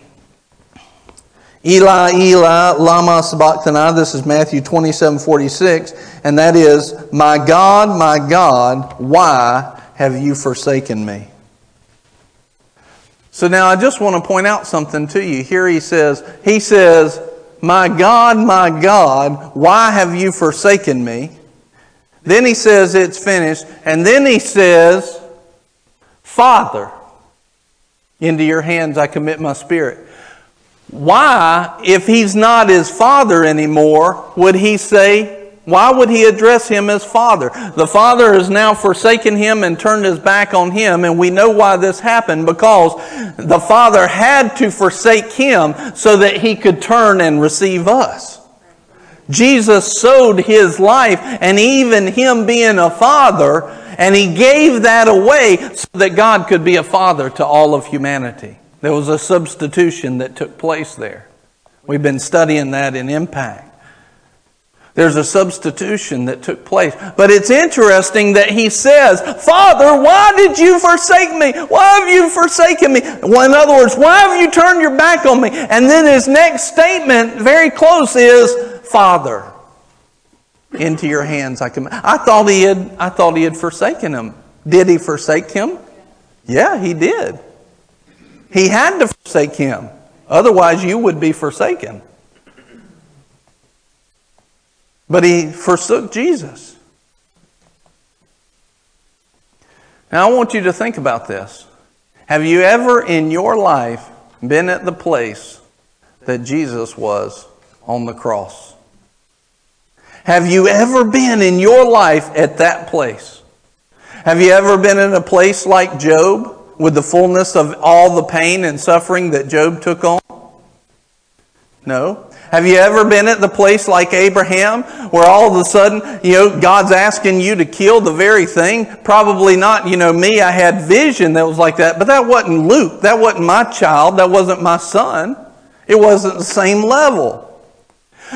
Eli, Eli, lama sabachthani. This is Matthew 27, 46. And that is, My God, my God, why have you forsaken me? So now I just want to point out something to you. Here he says, He says, My God, my God, why have you forsaken me? Then he says, It's finished. And then he says, Father, into your hands I commit my spirit. Why, if he's not his father anymore, would he say, why would he address him as father? The father has now forsaken him and turned his back on him, and we know why this happened because the father had to forsake him so that he could turn and receive us. Jesus sowed his life, and even him being a father, and he gave that away so that God could be a father to all of humanity. There was a substitution that took place there. We've been studying that in Impact. There's a substitution that took place. But it's interesting that he says, Father, why did you forsake me? Why have you forsaken me? Well, in other words, why have you turned your back on me? And then his next statement, very close, is, Father, into your hands I commit. I thought he had, I thought he had forsaken him. Did he forsake him? Yeah, he did. He had to forsake him. Otherwise, you would be forsaken. But he forsook Jesus. Now, I want you to think about this. Have you ever in your life been at the place that Jesus was on the cross? Have you ever been in your life at that place? Have you ever been in a place like Job? with the fullness of all the pain and suffering that Job took on? No. Have you ever been at the place like Abraham where all of a sudden, you know, God's asking you to kill the very thing? Probably not, you know, me. I had vision that was like that, but that wasn't Luke. That wasn't my child. That wasn't my son. It wasn't the same level.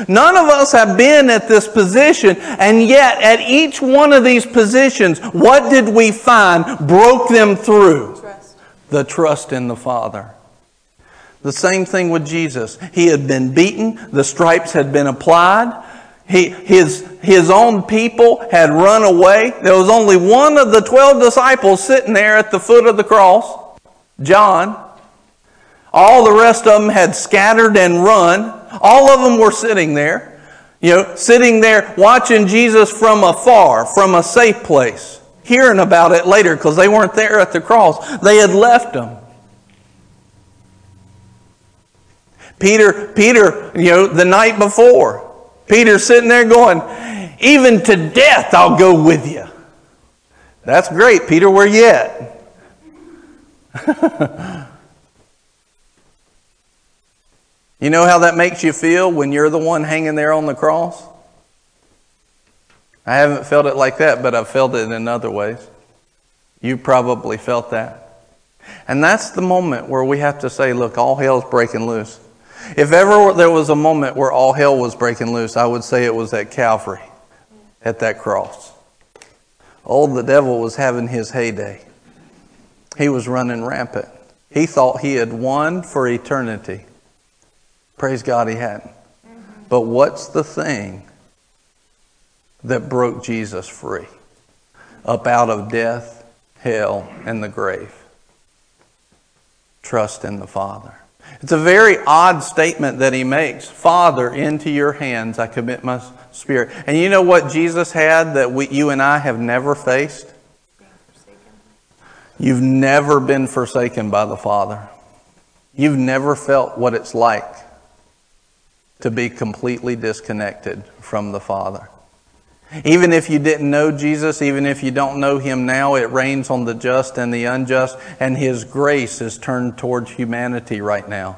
None of us have been at this position, and yet at each one of these positions, what did we find broke them through? the trust in the Father. The same thing with Jesus. He had been beaten, the stripes had been applied. He, his, his own people had run away. There was only one of the 12 disciples sitting there at the foot of the cross, John. All the rest of them had scattered and run. All of them were sitting there, you know, sitting there watching Jesus from afar, from a safe place hearing about it later because they weren't there at the cross. They had left him. Peter, Peter, you know, the night before, Peter sitting there going, even to death I'll go with you. That's great, Peter, where you at? you know how that makes you feel when you're the one hanging there on the cross? I haven't felt it like that, but I've felt it in other ways. You probably felt that. And that's the moment where we have to say, look, all hell's breaking loose. If ever there was a moment where all hell was breaking loose, I would say it was at Calvary, at that cross. Oh, the devil was having his heyday. He was running rampant. He thought he had won for eternity. Praise God, he hadn't. Mm-hmm. But what's the thing that broke Jesus free up out of death, hell, and the grave. Trust in the Father. It's a very odd statement that he makes. Father, into your hands I commit my spirit. And you know what Jesus had that we, you and I have never faced? You've never been forsaken by the Father. You've never felt what it's like to be completely disconnected from the Father. Even if you didn't know Jesus, even if you don't know him now, it rains on the just and the unjust, and his grace is turned towards humanity right now.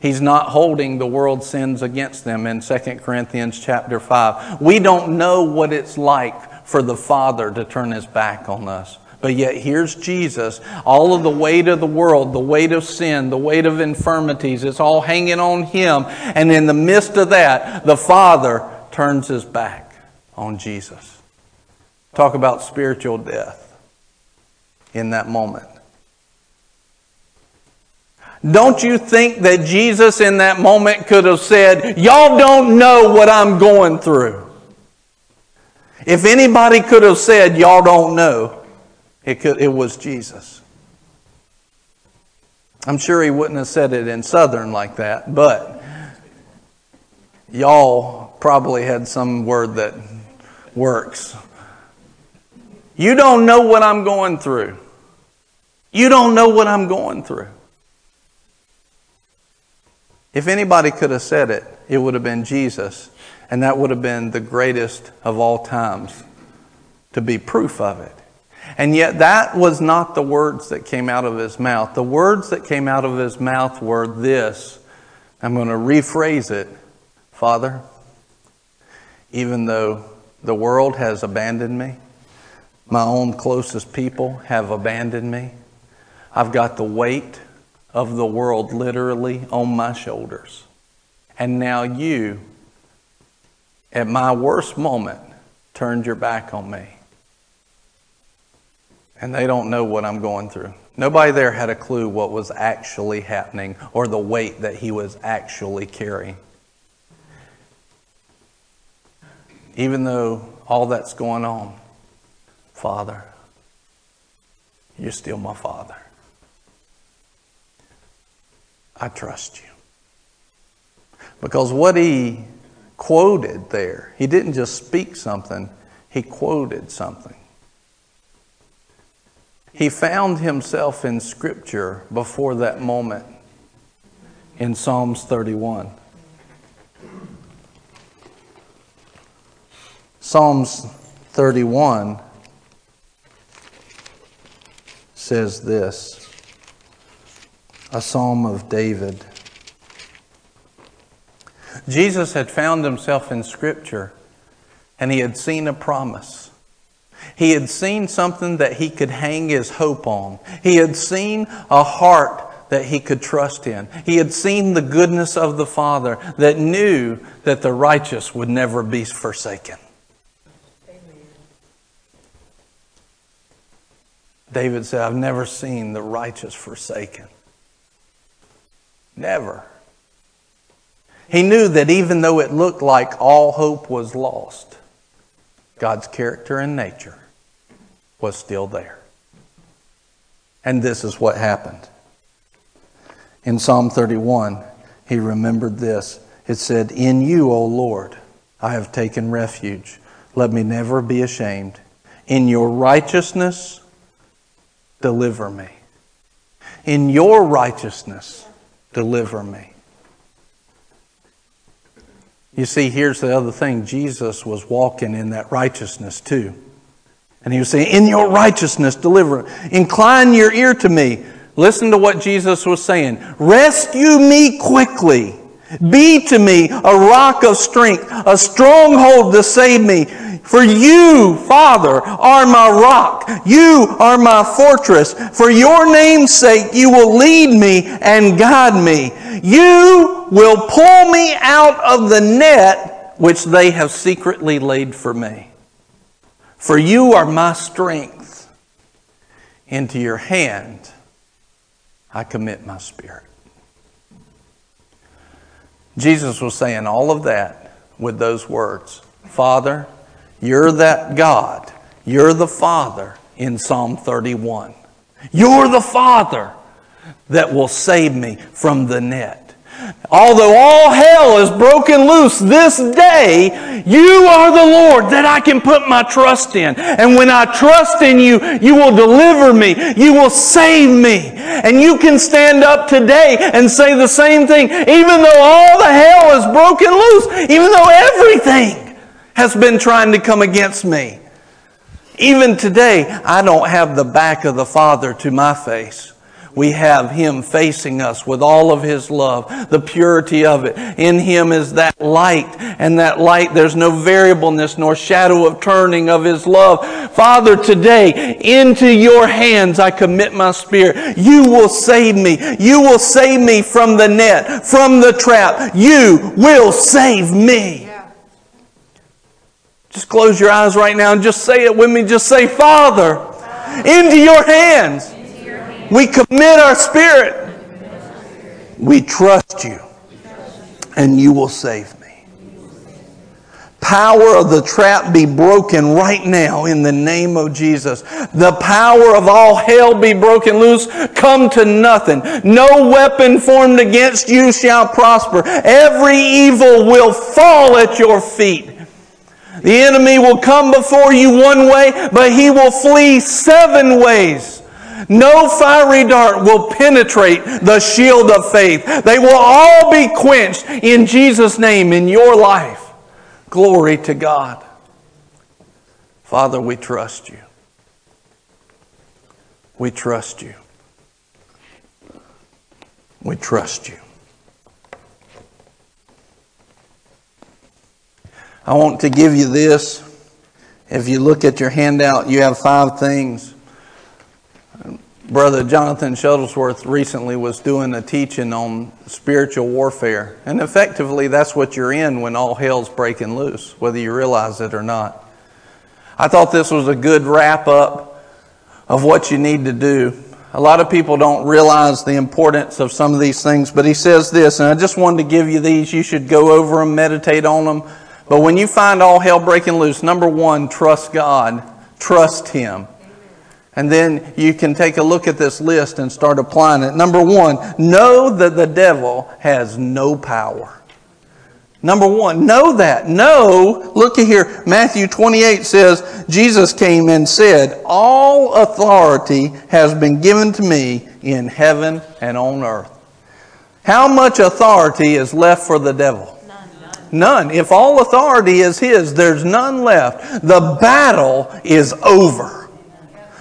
He's not holding the world's sins against them in 2 Corinthians chapter 5. We don't know what it's like for the Father to turn his back on us. But yet, here's Jesus. All of the weight of the world, the weight of sin, the weight of infirmities, it's all hanging on him. And in the midst of that, the Father turns his back on Jesus. Talk about spiritual death in that moment. Don't you think that Jesus in that moment could have said, Y'all don't know what I'm going through? If anybody could have said, Y'all don't know, it, could, it was Jesus. I'm sure he wouldn't have said it in Southern like that, but y'all probably had some word that works. You don't know what I'm going through. You don't know what I'm going through. If anybody could have said it, it would have been Jesus, and that would have been the greatest of all times to be proof of it. And yet, that was not the words that came out of his mouth. The words that came out of his mouth were this I'm going to rephrase it Father, even though the world has abandoned me, my own closest people have abandoned me, I've got the weight of the world literally on my shoulders. And now you, at my worst moment, turned your back on me and they don't know what I'm going through. Nobody there had a clue what was actually happening or the weight that he was actually carrying. Even though all that's going on, Father, you're still my Father. I trust you. Because what he quoted there, he didn't just speak something, he quoted something. He found himself in Scripture before that moment in Psalms 31. Psalms 31 says this a psalm of David. Jesus had found himself in Scripture and he had seen a promise. He had seen something that he could hang his hope on. He had seen a heart that he could trust in. He had seen the goodness of the Father that knew that the righteous would never be forsaken. David said, I've never seen the righteous forsaken. Never. He knew that even though it looked like all hope was lost, God's character and nature was still there. And this is what happened. In Psalm 31, he remembered this. It said, In you, O Lord, I have taken refuge. Let me never be ashamed. In your righteousness, deliver me. In your righteousness, deliver me. You see, here's the other thing Jesus was walking in that righteousness too. And he was saying, In your righteousness, deliver. Incline your ear to me. Listen to what Jesus was saying. Rescue me quickly. Be to me a rock of strength, a stronghold to save me. For you, Father, are my rock. You are my fortress. For your name's sake, you will lead me and guide me. You will pull me out of the net which they have secretly laid for me. For you are my strength. Into your hand I commit my spirit. Jesus was saying all of that with those words Father, you're that God. You're the Father in Psalm 31. You're the Father that will save me from the net. Although all hell is broken loose this day, you are the Lord that I can put my trust in. And when I trust in you, you will deliver me. You will save me. And you can stand up today and say the same thing. Even though all the hell is broken loose, even though everything has been trying to come against me. Even today, I don't have the back of the Father to my face. We have Him facing us with all of His love, the purity of it. In Him is that light, and that light, there's no variableness nor shadow of turning of His love. Father, today, into your hands I commit my spirit. You will save me. You will save me from the net, from the trap. You will save me. Just close your eyes right now and just say it with me. Just say, Father, into your hands. We commit our spirit. We trust you, and you will save me. Power of the trap be broken right now in the name of Jesus. The power of all hell be broken loose. Come to nothing. No weapon formed against you shall prosper. Every evil will fall at your feet. The enemy will come before you one way, but he will flee seven ways. No fiery dart will penetrate the shield of faith. They will all be quenched in Jesus' name in your life. Glory to God. Father, we trust you. We trust you. We trust you. I want to give you this. If you look at your handout, you have five things. Brother Jonathan Shuttlesworth recently was doing a teaching on spiritual warfare. And effectively, that's what you're in when all hell's breaking loose, whether you realize it or not. I thought this was a good wrap up of what you need to do. A lot of people don't realize the importance of some of these things, but he says this, and I just wanted to give you these. You should go over them, meditate on them. But when you find all hell breaking loose, number one, trust God, trust Him. And then you can take a look at this list and start applying it. Number one, know that the devil has no power. Number one, know that. Know, look at here, Matthew 28 says, Jesus came and said, All authority has been given to me in heaven and on earth. How much authority is left for the devil? None. none. If all authority is his, there's none left. The battle is over.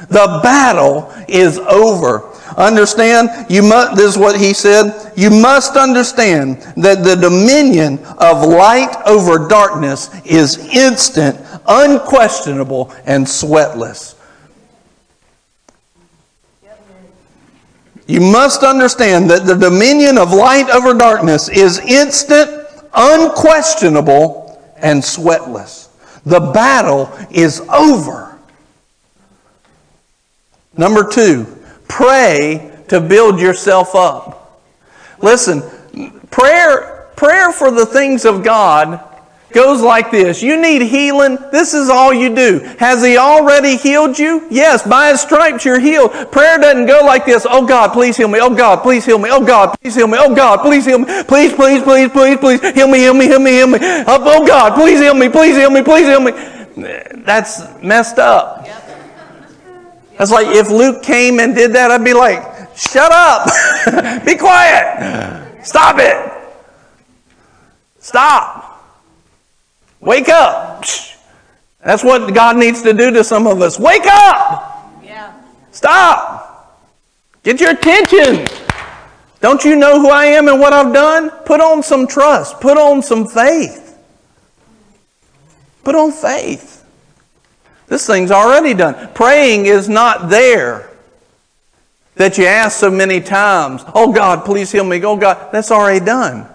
The battle is over. Understand, you must, this is what he said, you must understand that the dominion of light over darkness is instant, unquestionable, and sweatless. You must understand that the dominion of light over darkness is instant, unquestionable, and sweatless. The battle is over. Number two, pray to build yourself up. Listen, prayer, prayer for the things of God goes like this. You need healing. This is all you do. Has He already healed you? Yes, by His stripes you're healed. Prayer doesn't go like this. Oh God, please heal me. Oh God, please heal me. Oh God, please heal me. Oh God, please heal me. Please, please, please, please, please heal me, heal me, heal me, heal me. Oh, oh God, please heal me. Please heal me. Please heal me. That's messed up. That's like if Luke came and did that, I'd be like, shut up. be quiet. Stop it. Stop. Wake up. That's what God needs to do to some of us. Wake up. Yeah. Stop. Get your attention. Don't you know who I am and what I've done? Put on some trust. Put on some faith. Put on faith. This thing's already done. Praying is not there that you ask so many times, Oh God, please heal me. Oh God, that's already done.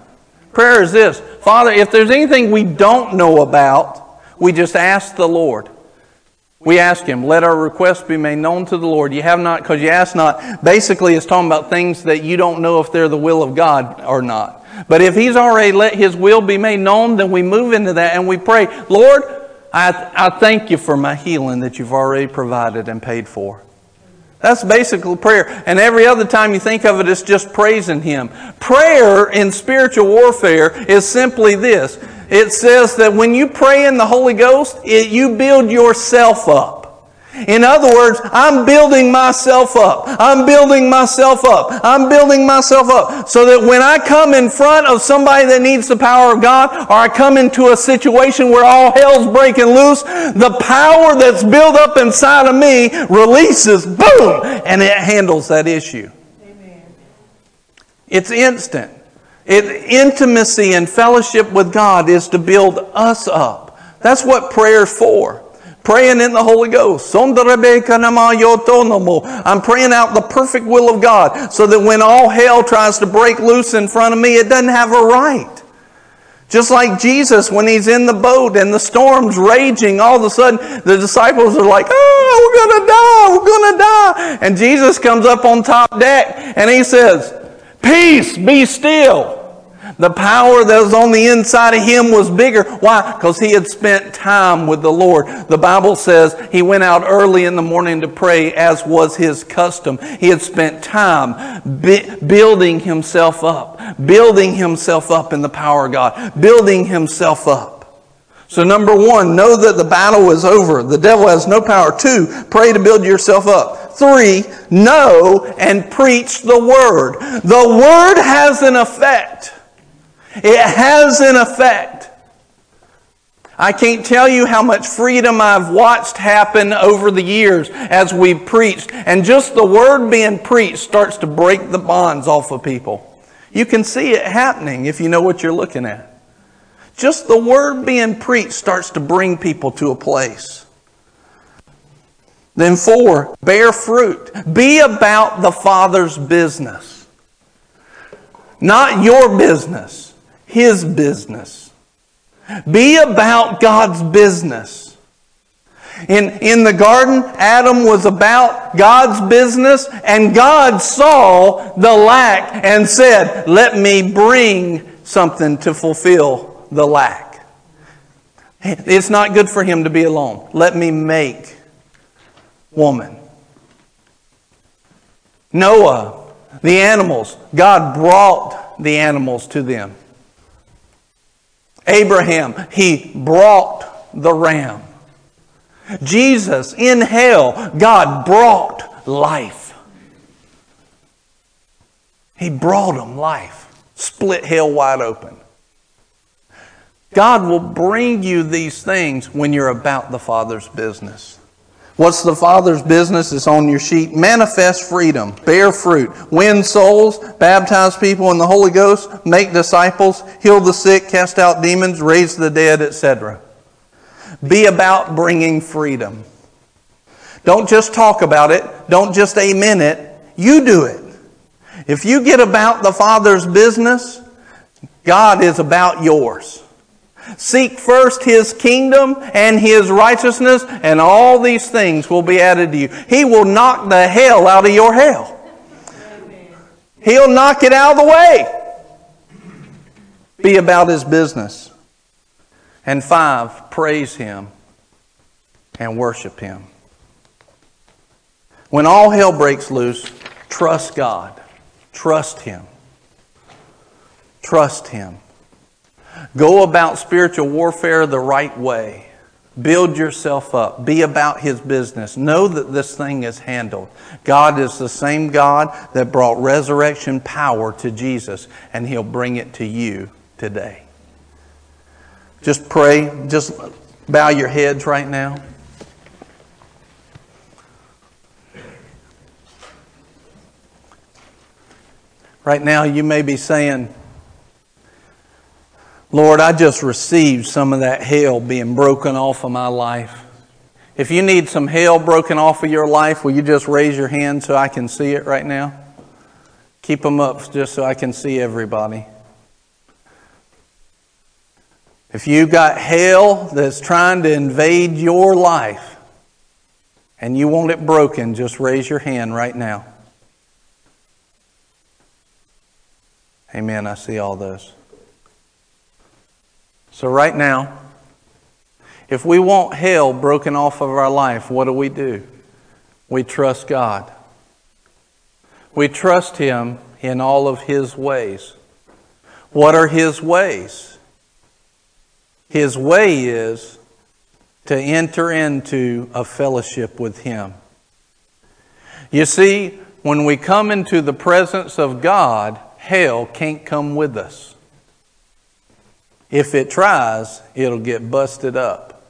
Prayer is this Father, if there's anything we don't know about, we just ask the Lord. We ask Him, let our requests be made known to the Lord. You have not, because you ask not. Basically, it's talking about things that you don't know if they're the will of God or not. But if He's already let His will be made known, then we move into that and we pray, Lord, I, I thank you for my healing that you've already provided and paid for. That's basically prayer. And every other time you think of it, it's just praising Him. Prayer in spiritual warfare is simply this. It says that when you pray in the Holy Ghost, it, you build yourself up. In other words, I'm building myself up. I'm building myself up. I'm building myself up. So that when I come in front of somebody that needs the power of God, or I come into a situation where all hell's breaking loose, the power that's built up inside of me releases, boom, and it handles that issue. Amen. It's instant. It, intimacy and fellowship with God is to build us up. That's what prayer's for. Praying in the Holy Ghost. I'm praying out the perfect will of God so that when all hell tries to break loose in front of me, it doesn't have a right. Just like Jesus, when he's in the boat and the storm's raging, all of a sudden the disciples are like, Oh, we're going to die, we're going to die. And Jesus comes up on top deck and he says, Peace, be still. The power that was on the inside of him was bigger. Why? Because he had spent time with the Lord. The Bible says he went out early in the morning to pray, as was his custom. He had spent time building himself up, building himself up in the power of God, building himself up. So, number one, know that the battle is over. The devil has no power. Two, pray to build yourself up. Three, know and preach the word. The word has an effect. It has an effect. I can't tell you how much freedom I've watched happen over the years as we've preached. And just the word being preached starts to break the bonds off of people. You can see it happening if you know what you're looking at. Just the word being preached starts to bring people to a place. Then, four, bear fruit. Be about the Father's business, not your business his business. Be about God's business. In, in the garden, Adam was about God's business, and God saw the lack and said, Let me bring something to fulfill the lack. It's not good for him to be alone. Let me make woman. Noah, the animals, God brought the animals to them. Abraham, he brought the ram. Jesus, in hell, God brought life. He brought them life. Split hell wide open. God will bring you these things when you're about the Father's business. What's the Father's business? is on your sheet. Manifest freedom, bear fruit, win souls, baptize people in the Holy Ghost, make disciples, heal the sick, cast out demons, raise the dead, etc. Be about bringing freedom. Don't just talk about it, don't just amen it, you do it. If you get about the Father's business, God is about yours. Seek first his kingdom and his righteousness, and all these things will be added to you. He will knock the hell out of your hell. He'll knock it out of the way. Be about his business. And five, praise him and worship him. When all hell breaks loose, trust God. Trust him. Trust him. Go about spiritual warfare the right way. Build yourself up. Be about His business. Know that this thing is handled. God is the same God that brought resurrection power to Jesus, and He'll bring it to you today. Just pray. Just bow your heads right now. Right now, you may be saying, Lord, I just received some of that hell being broken off of my life. If you need some hell broken off of your life, will you just raise your hand so I can see it right now? Keep them up just so I can see everybody. If you got hell that's trying to invade your life and you want it broken, just raise your hand right now. Amen. I see all those. So, right now, if we want hell broken off of our life, what do we do? We trust God. We trust Him in all of His ways. What are His ways? His way is to enter into a fellowship with Him. You see, when we come into the presence of God, hell can't come with us. If it tries, it'll get busted up.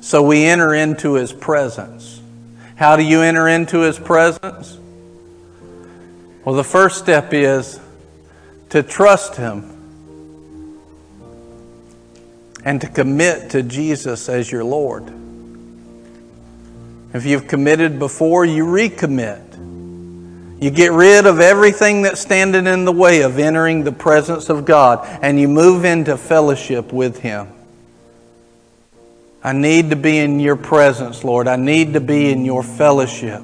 So we enter into His presence. How do you enter into His presence? Well, the first step is to trust Him and to commit to Jesus as your Lord. If you've committed before, you recommit. You get rid of everything that's standing in the way of entering the presence of God and you move into fellowship with Him. I need to be in your presence, Lord. I need to be in your fellowship.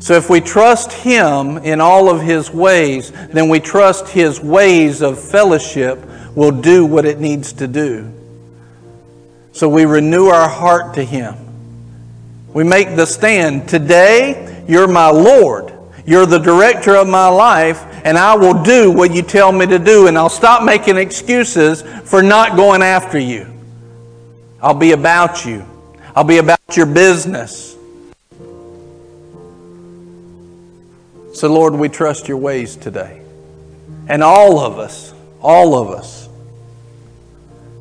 So if we trust Him in all of His ways, then we trust His ways of fellowship will do what it needs to do. So we renew our heart to Him. We make the stand. Today, you're my Lord. You're the director of my life, and I will do what you tell me to do, and I'll stop making excuses for not going after you. I'll be about you. I'll be about your business. So, Lord, we trust your ways today. And all of us, all of us,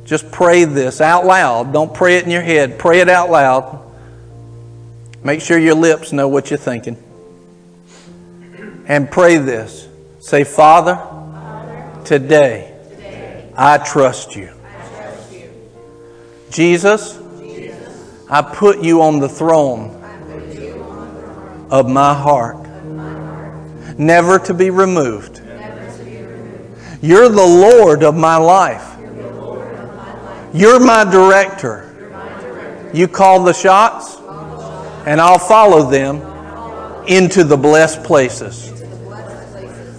just pray this out loud. Don't pray it in your head, pray it out loud. Make sure your lips know what you're thinking. And pray this. Say, Father, today, I trust you. Jesus, I put you on the throne of my heart, never to be removed. You're the Lord of my life. You're my director. You call the shots, and I'll follow them into the blessed places.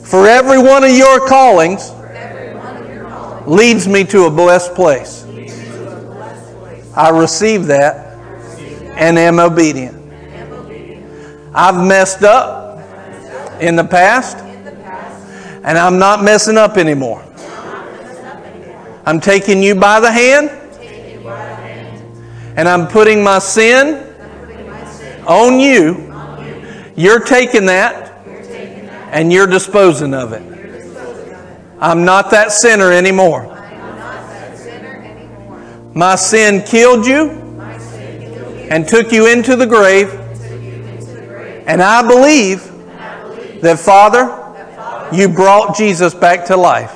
For every one of your callings leads me to a blessed place. I receive that and am obedient. I've messed up in the past, and I'm not messing up anymore. I'm taking you by the hand, and I'm putting my sin on you. You're taking that, and you're disposing of it. I'm not that sinner anymore. My sin killed you and took you into the grave. And I believe that, Father, you brought Jesus back to life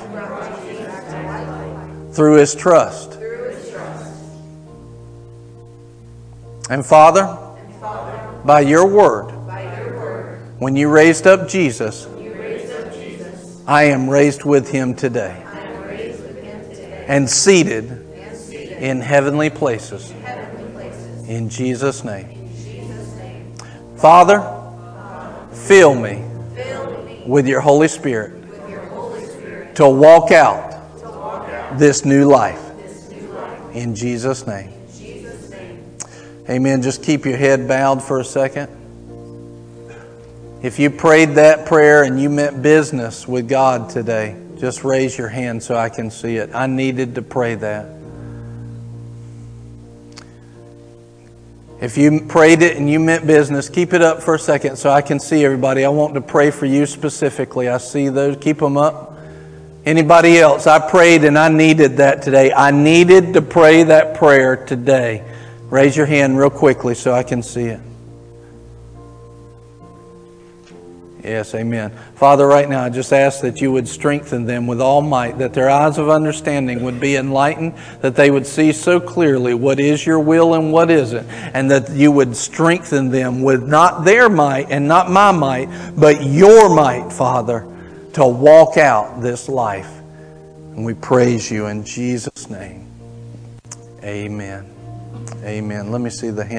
through his trust. And Father, by your word, when you raised up Jesus, I am raised with him today and seated in heavenly places. In Jesus' name. Father, fill me with your Holy Spirit to walk out this new life. In Jesus' name. Amen. Just keep your head bowed for a second. If you prayed that prayer and you meant business with God today, just raise your hand so I can see it. I needed to pray that. If you prayed it and you meant business, keep it up for a second so I can see everybody. I want to pray for you specifically. I see those. Keep them up. Anybody else? I prayed and I needed that today. I needed to pray that prayer today. Raise your hand real quickly so I can see it. Yes, amen. Father, right now I just ask that you would strengthen them with all might, that their eyes of understanding would be enlightened, that they would see so clearly what is your will and what isn't, and that you would strengthen them with not their might and not my might, but your might, Father, to walk out this life. And we praise you in Jesus' name. Amen. Amen. Let me see the hand.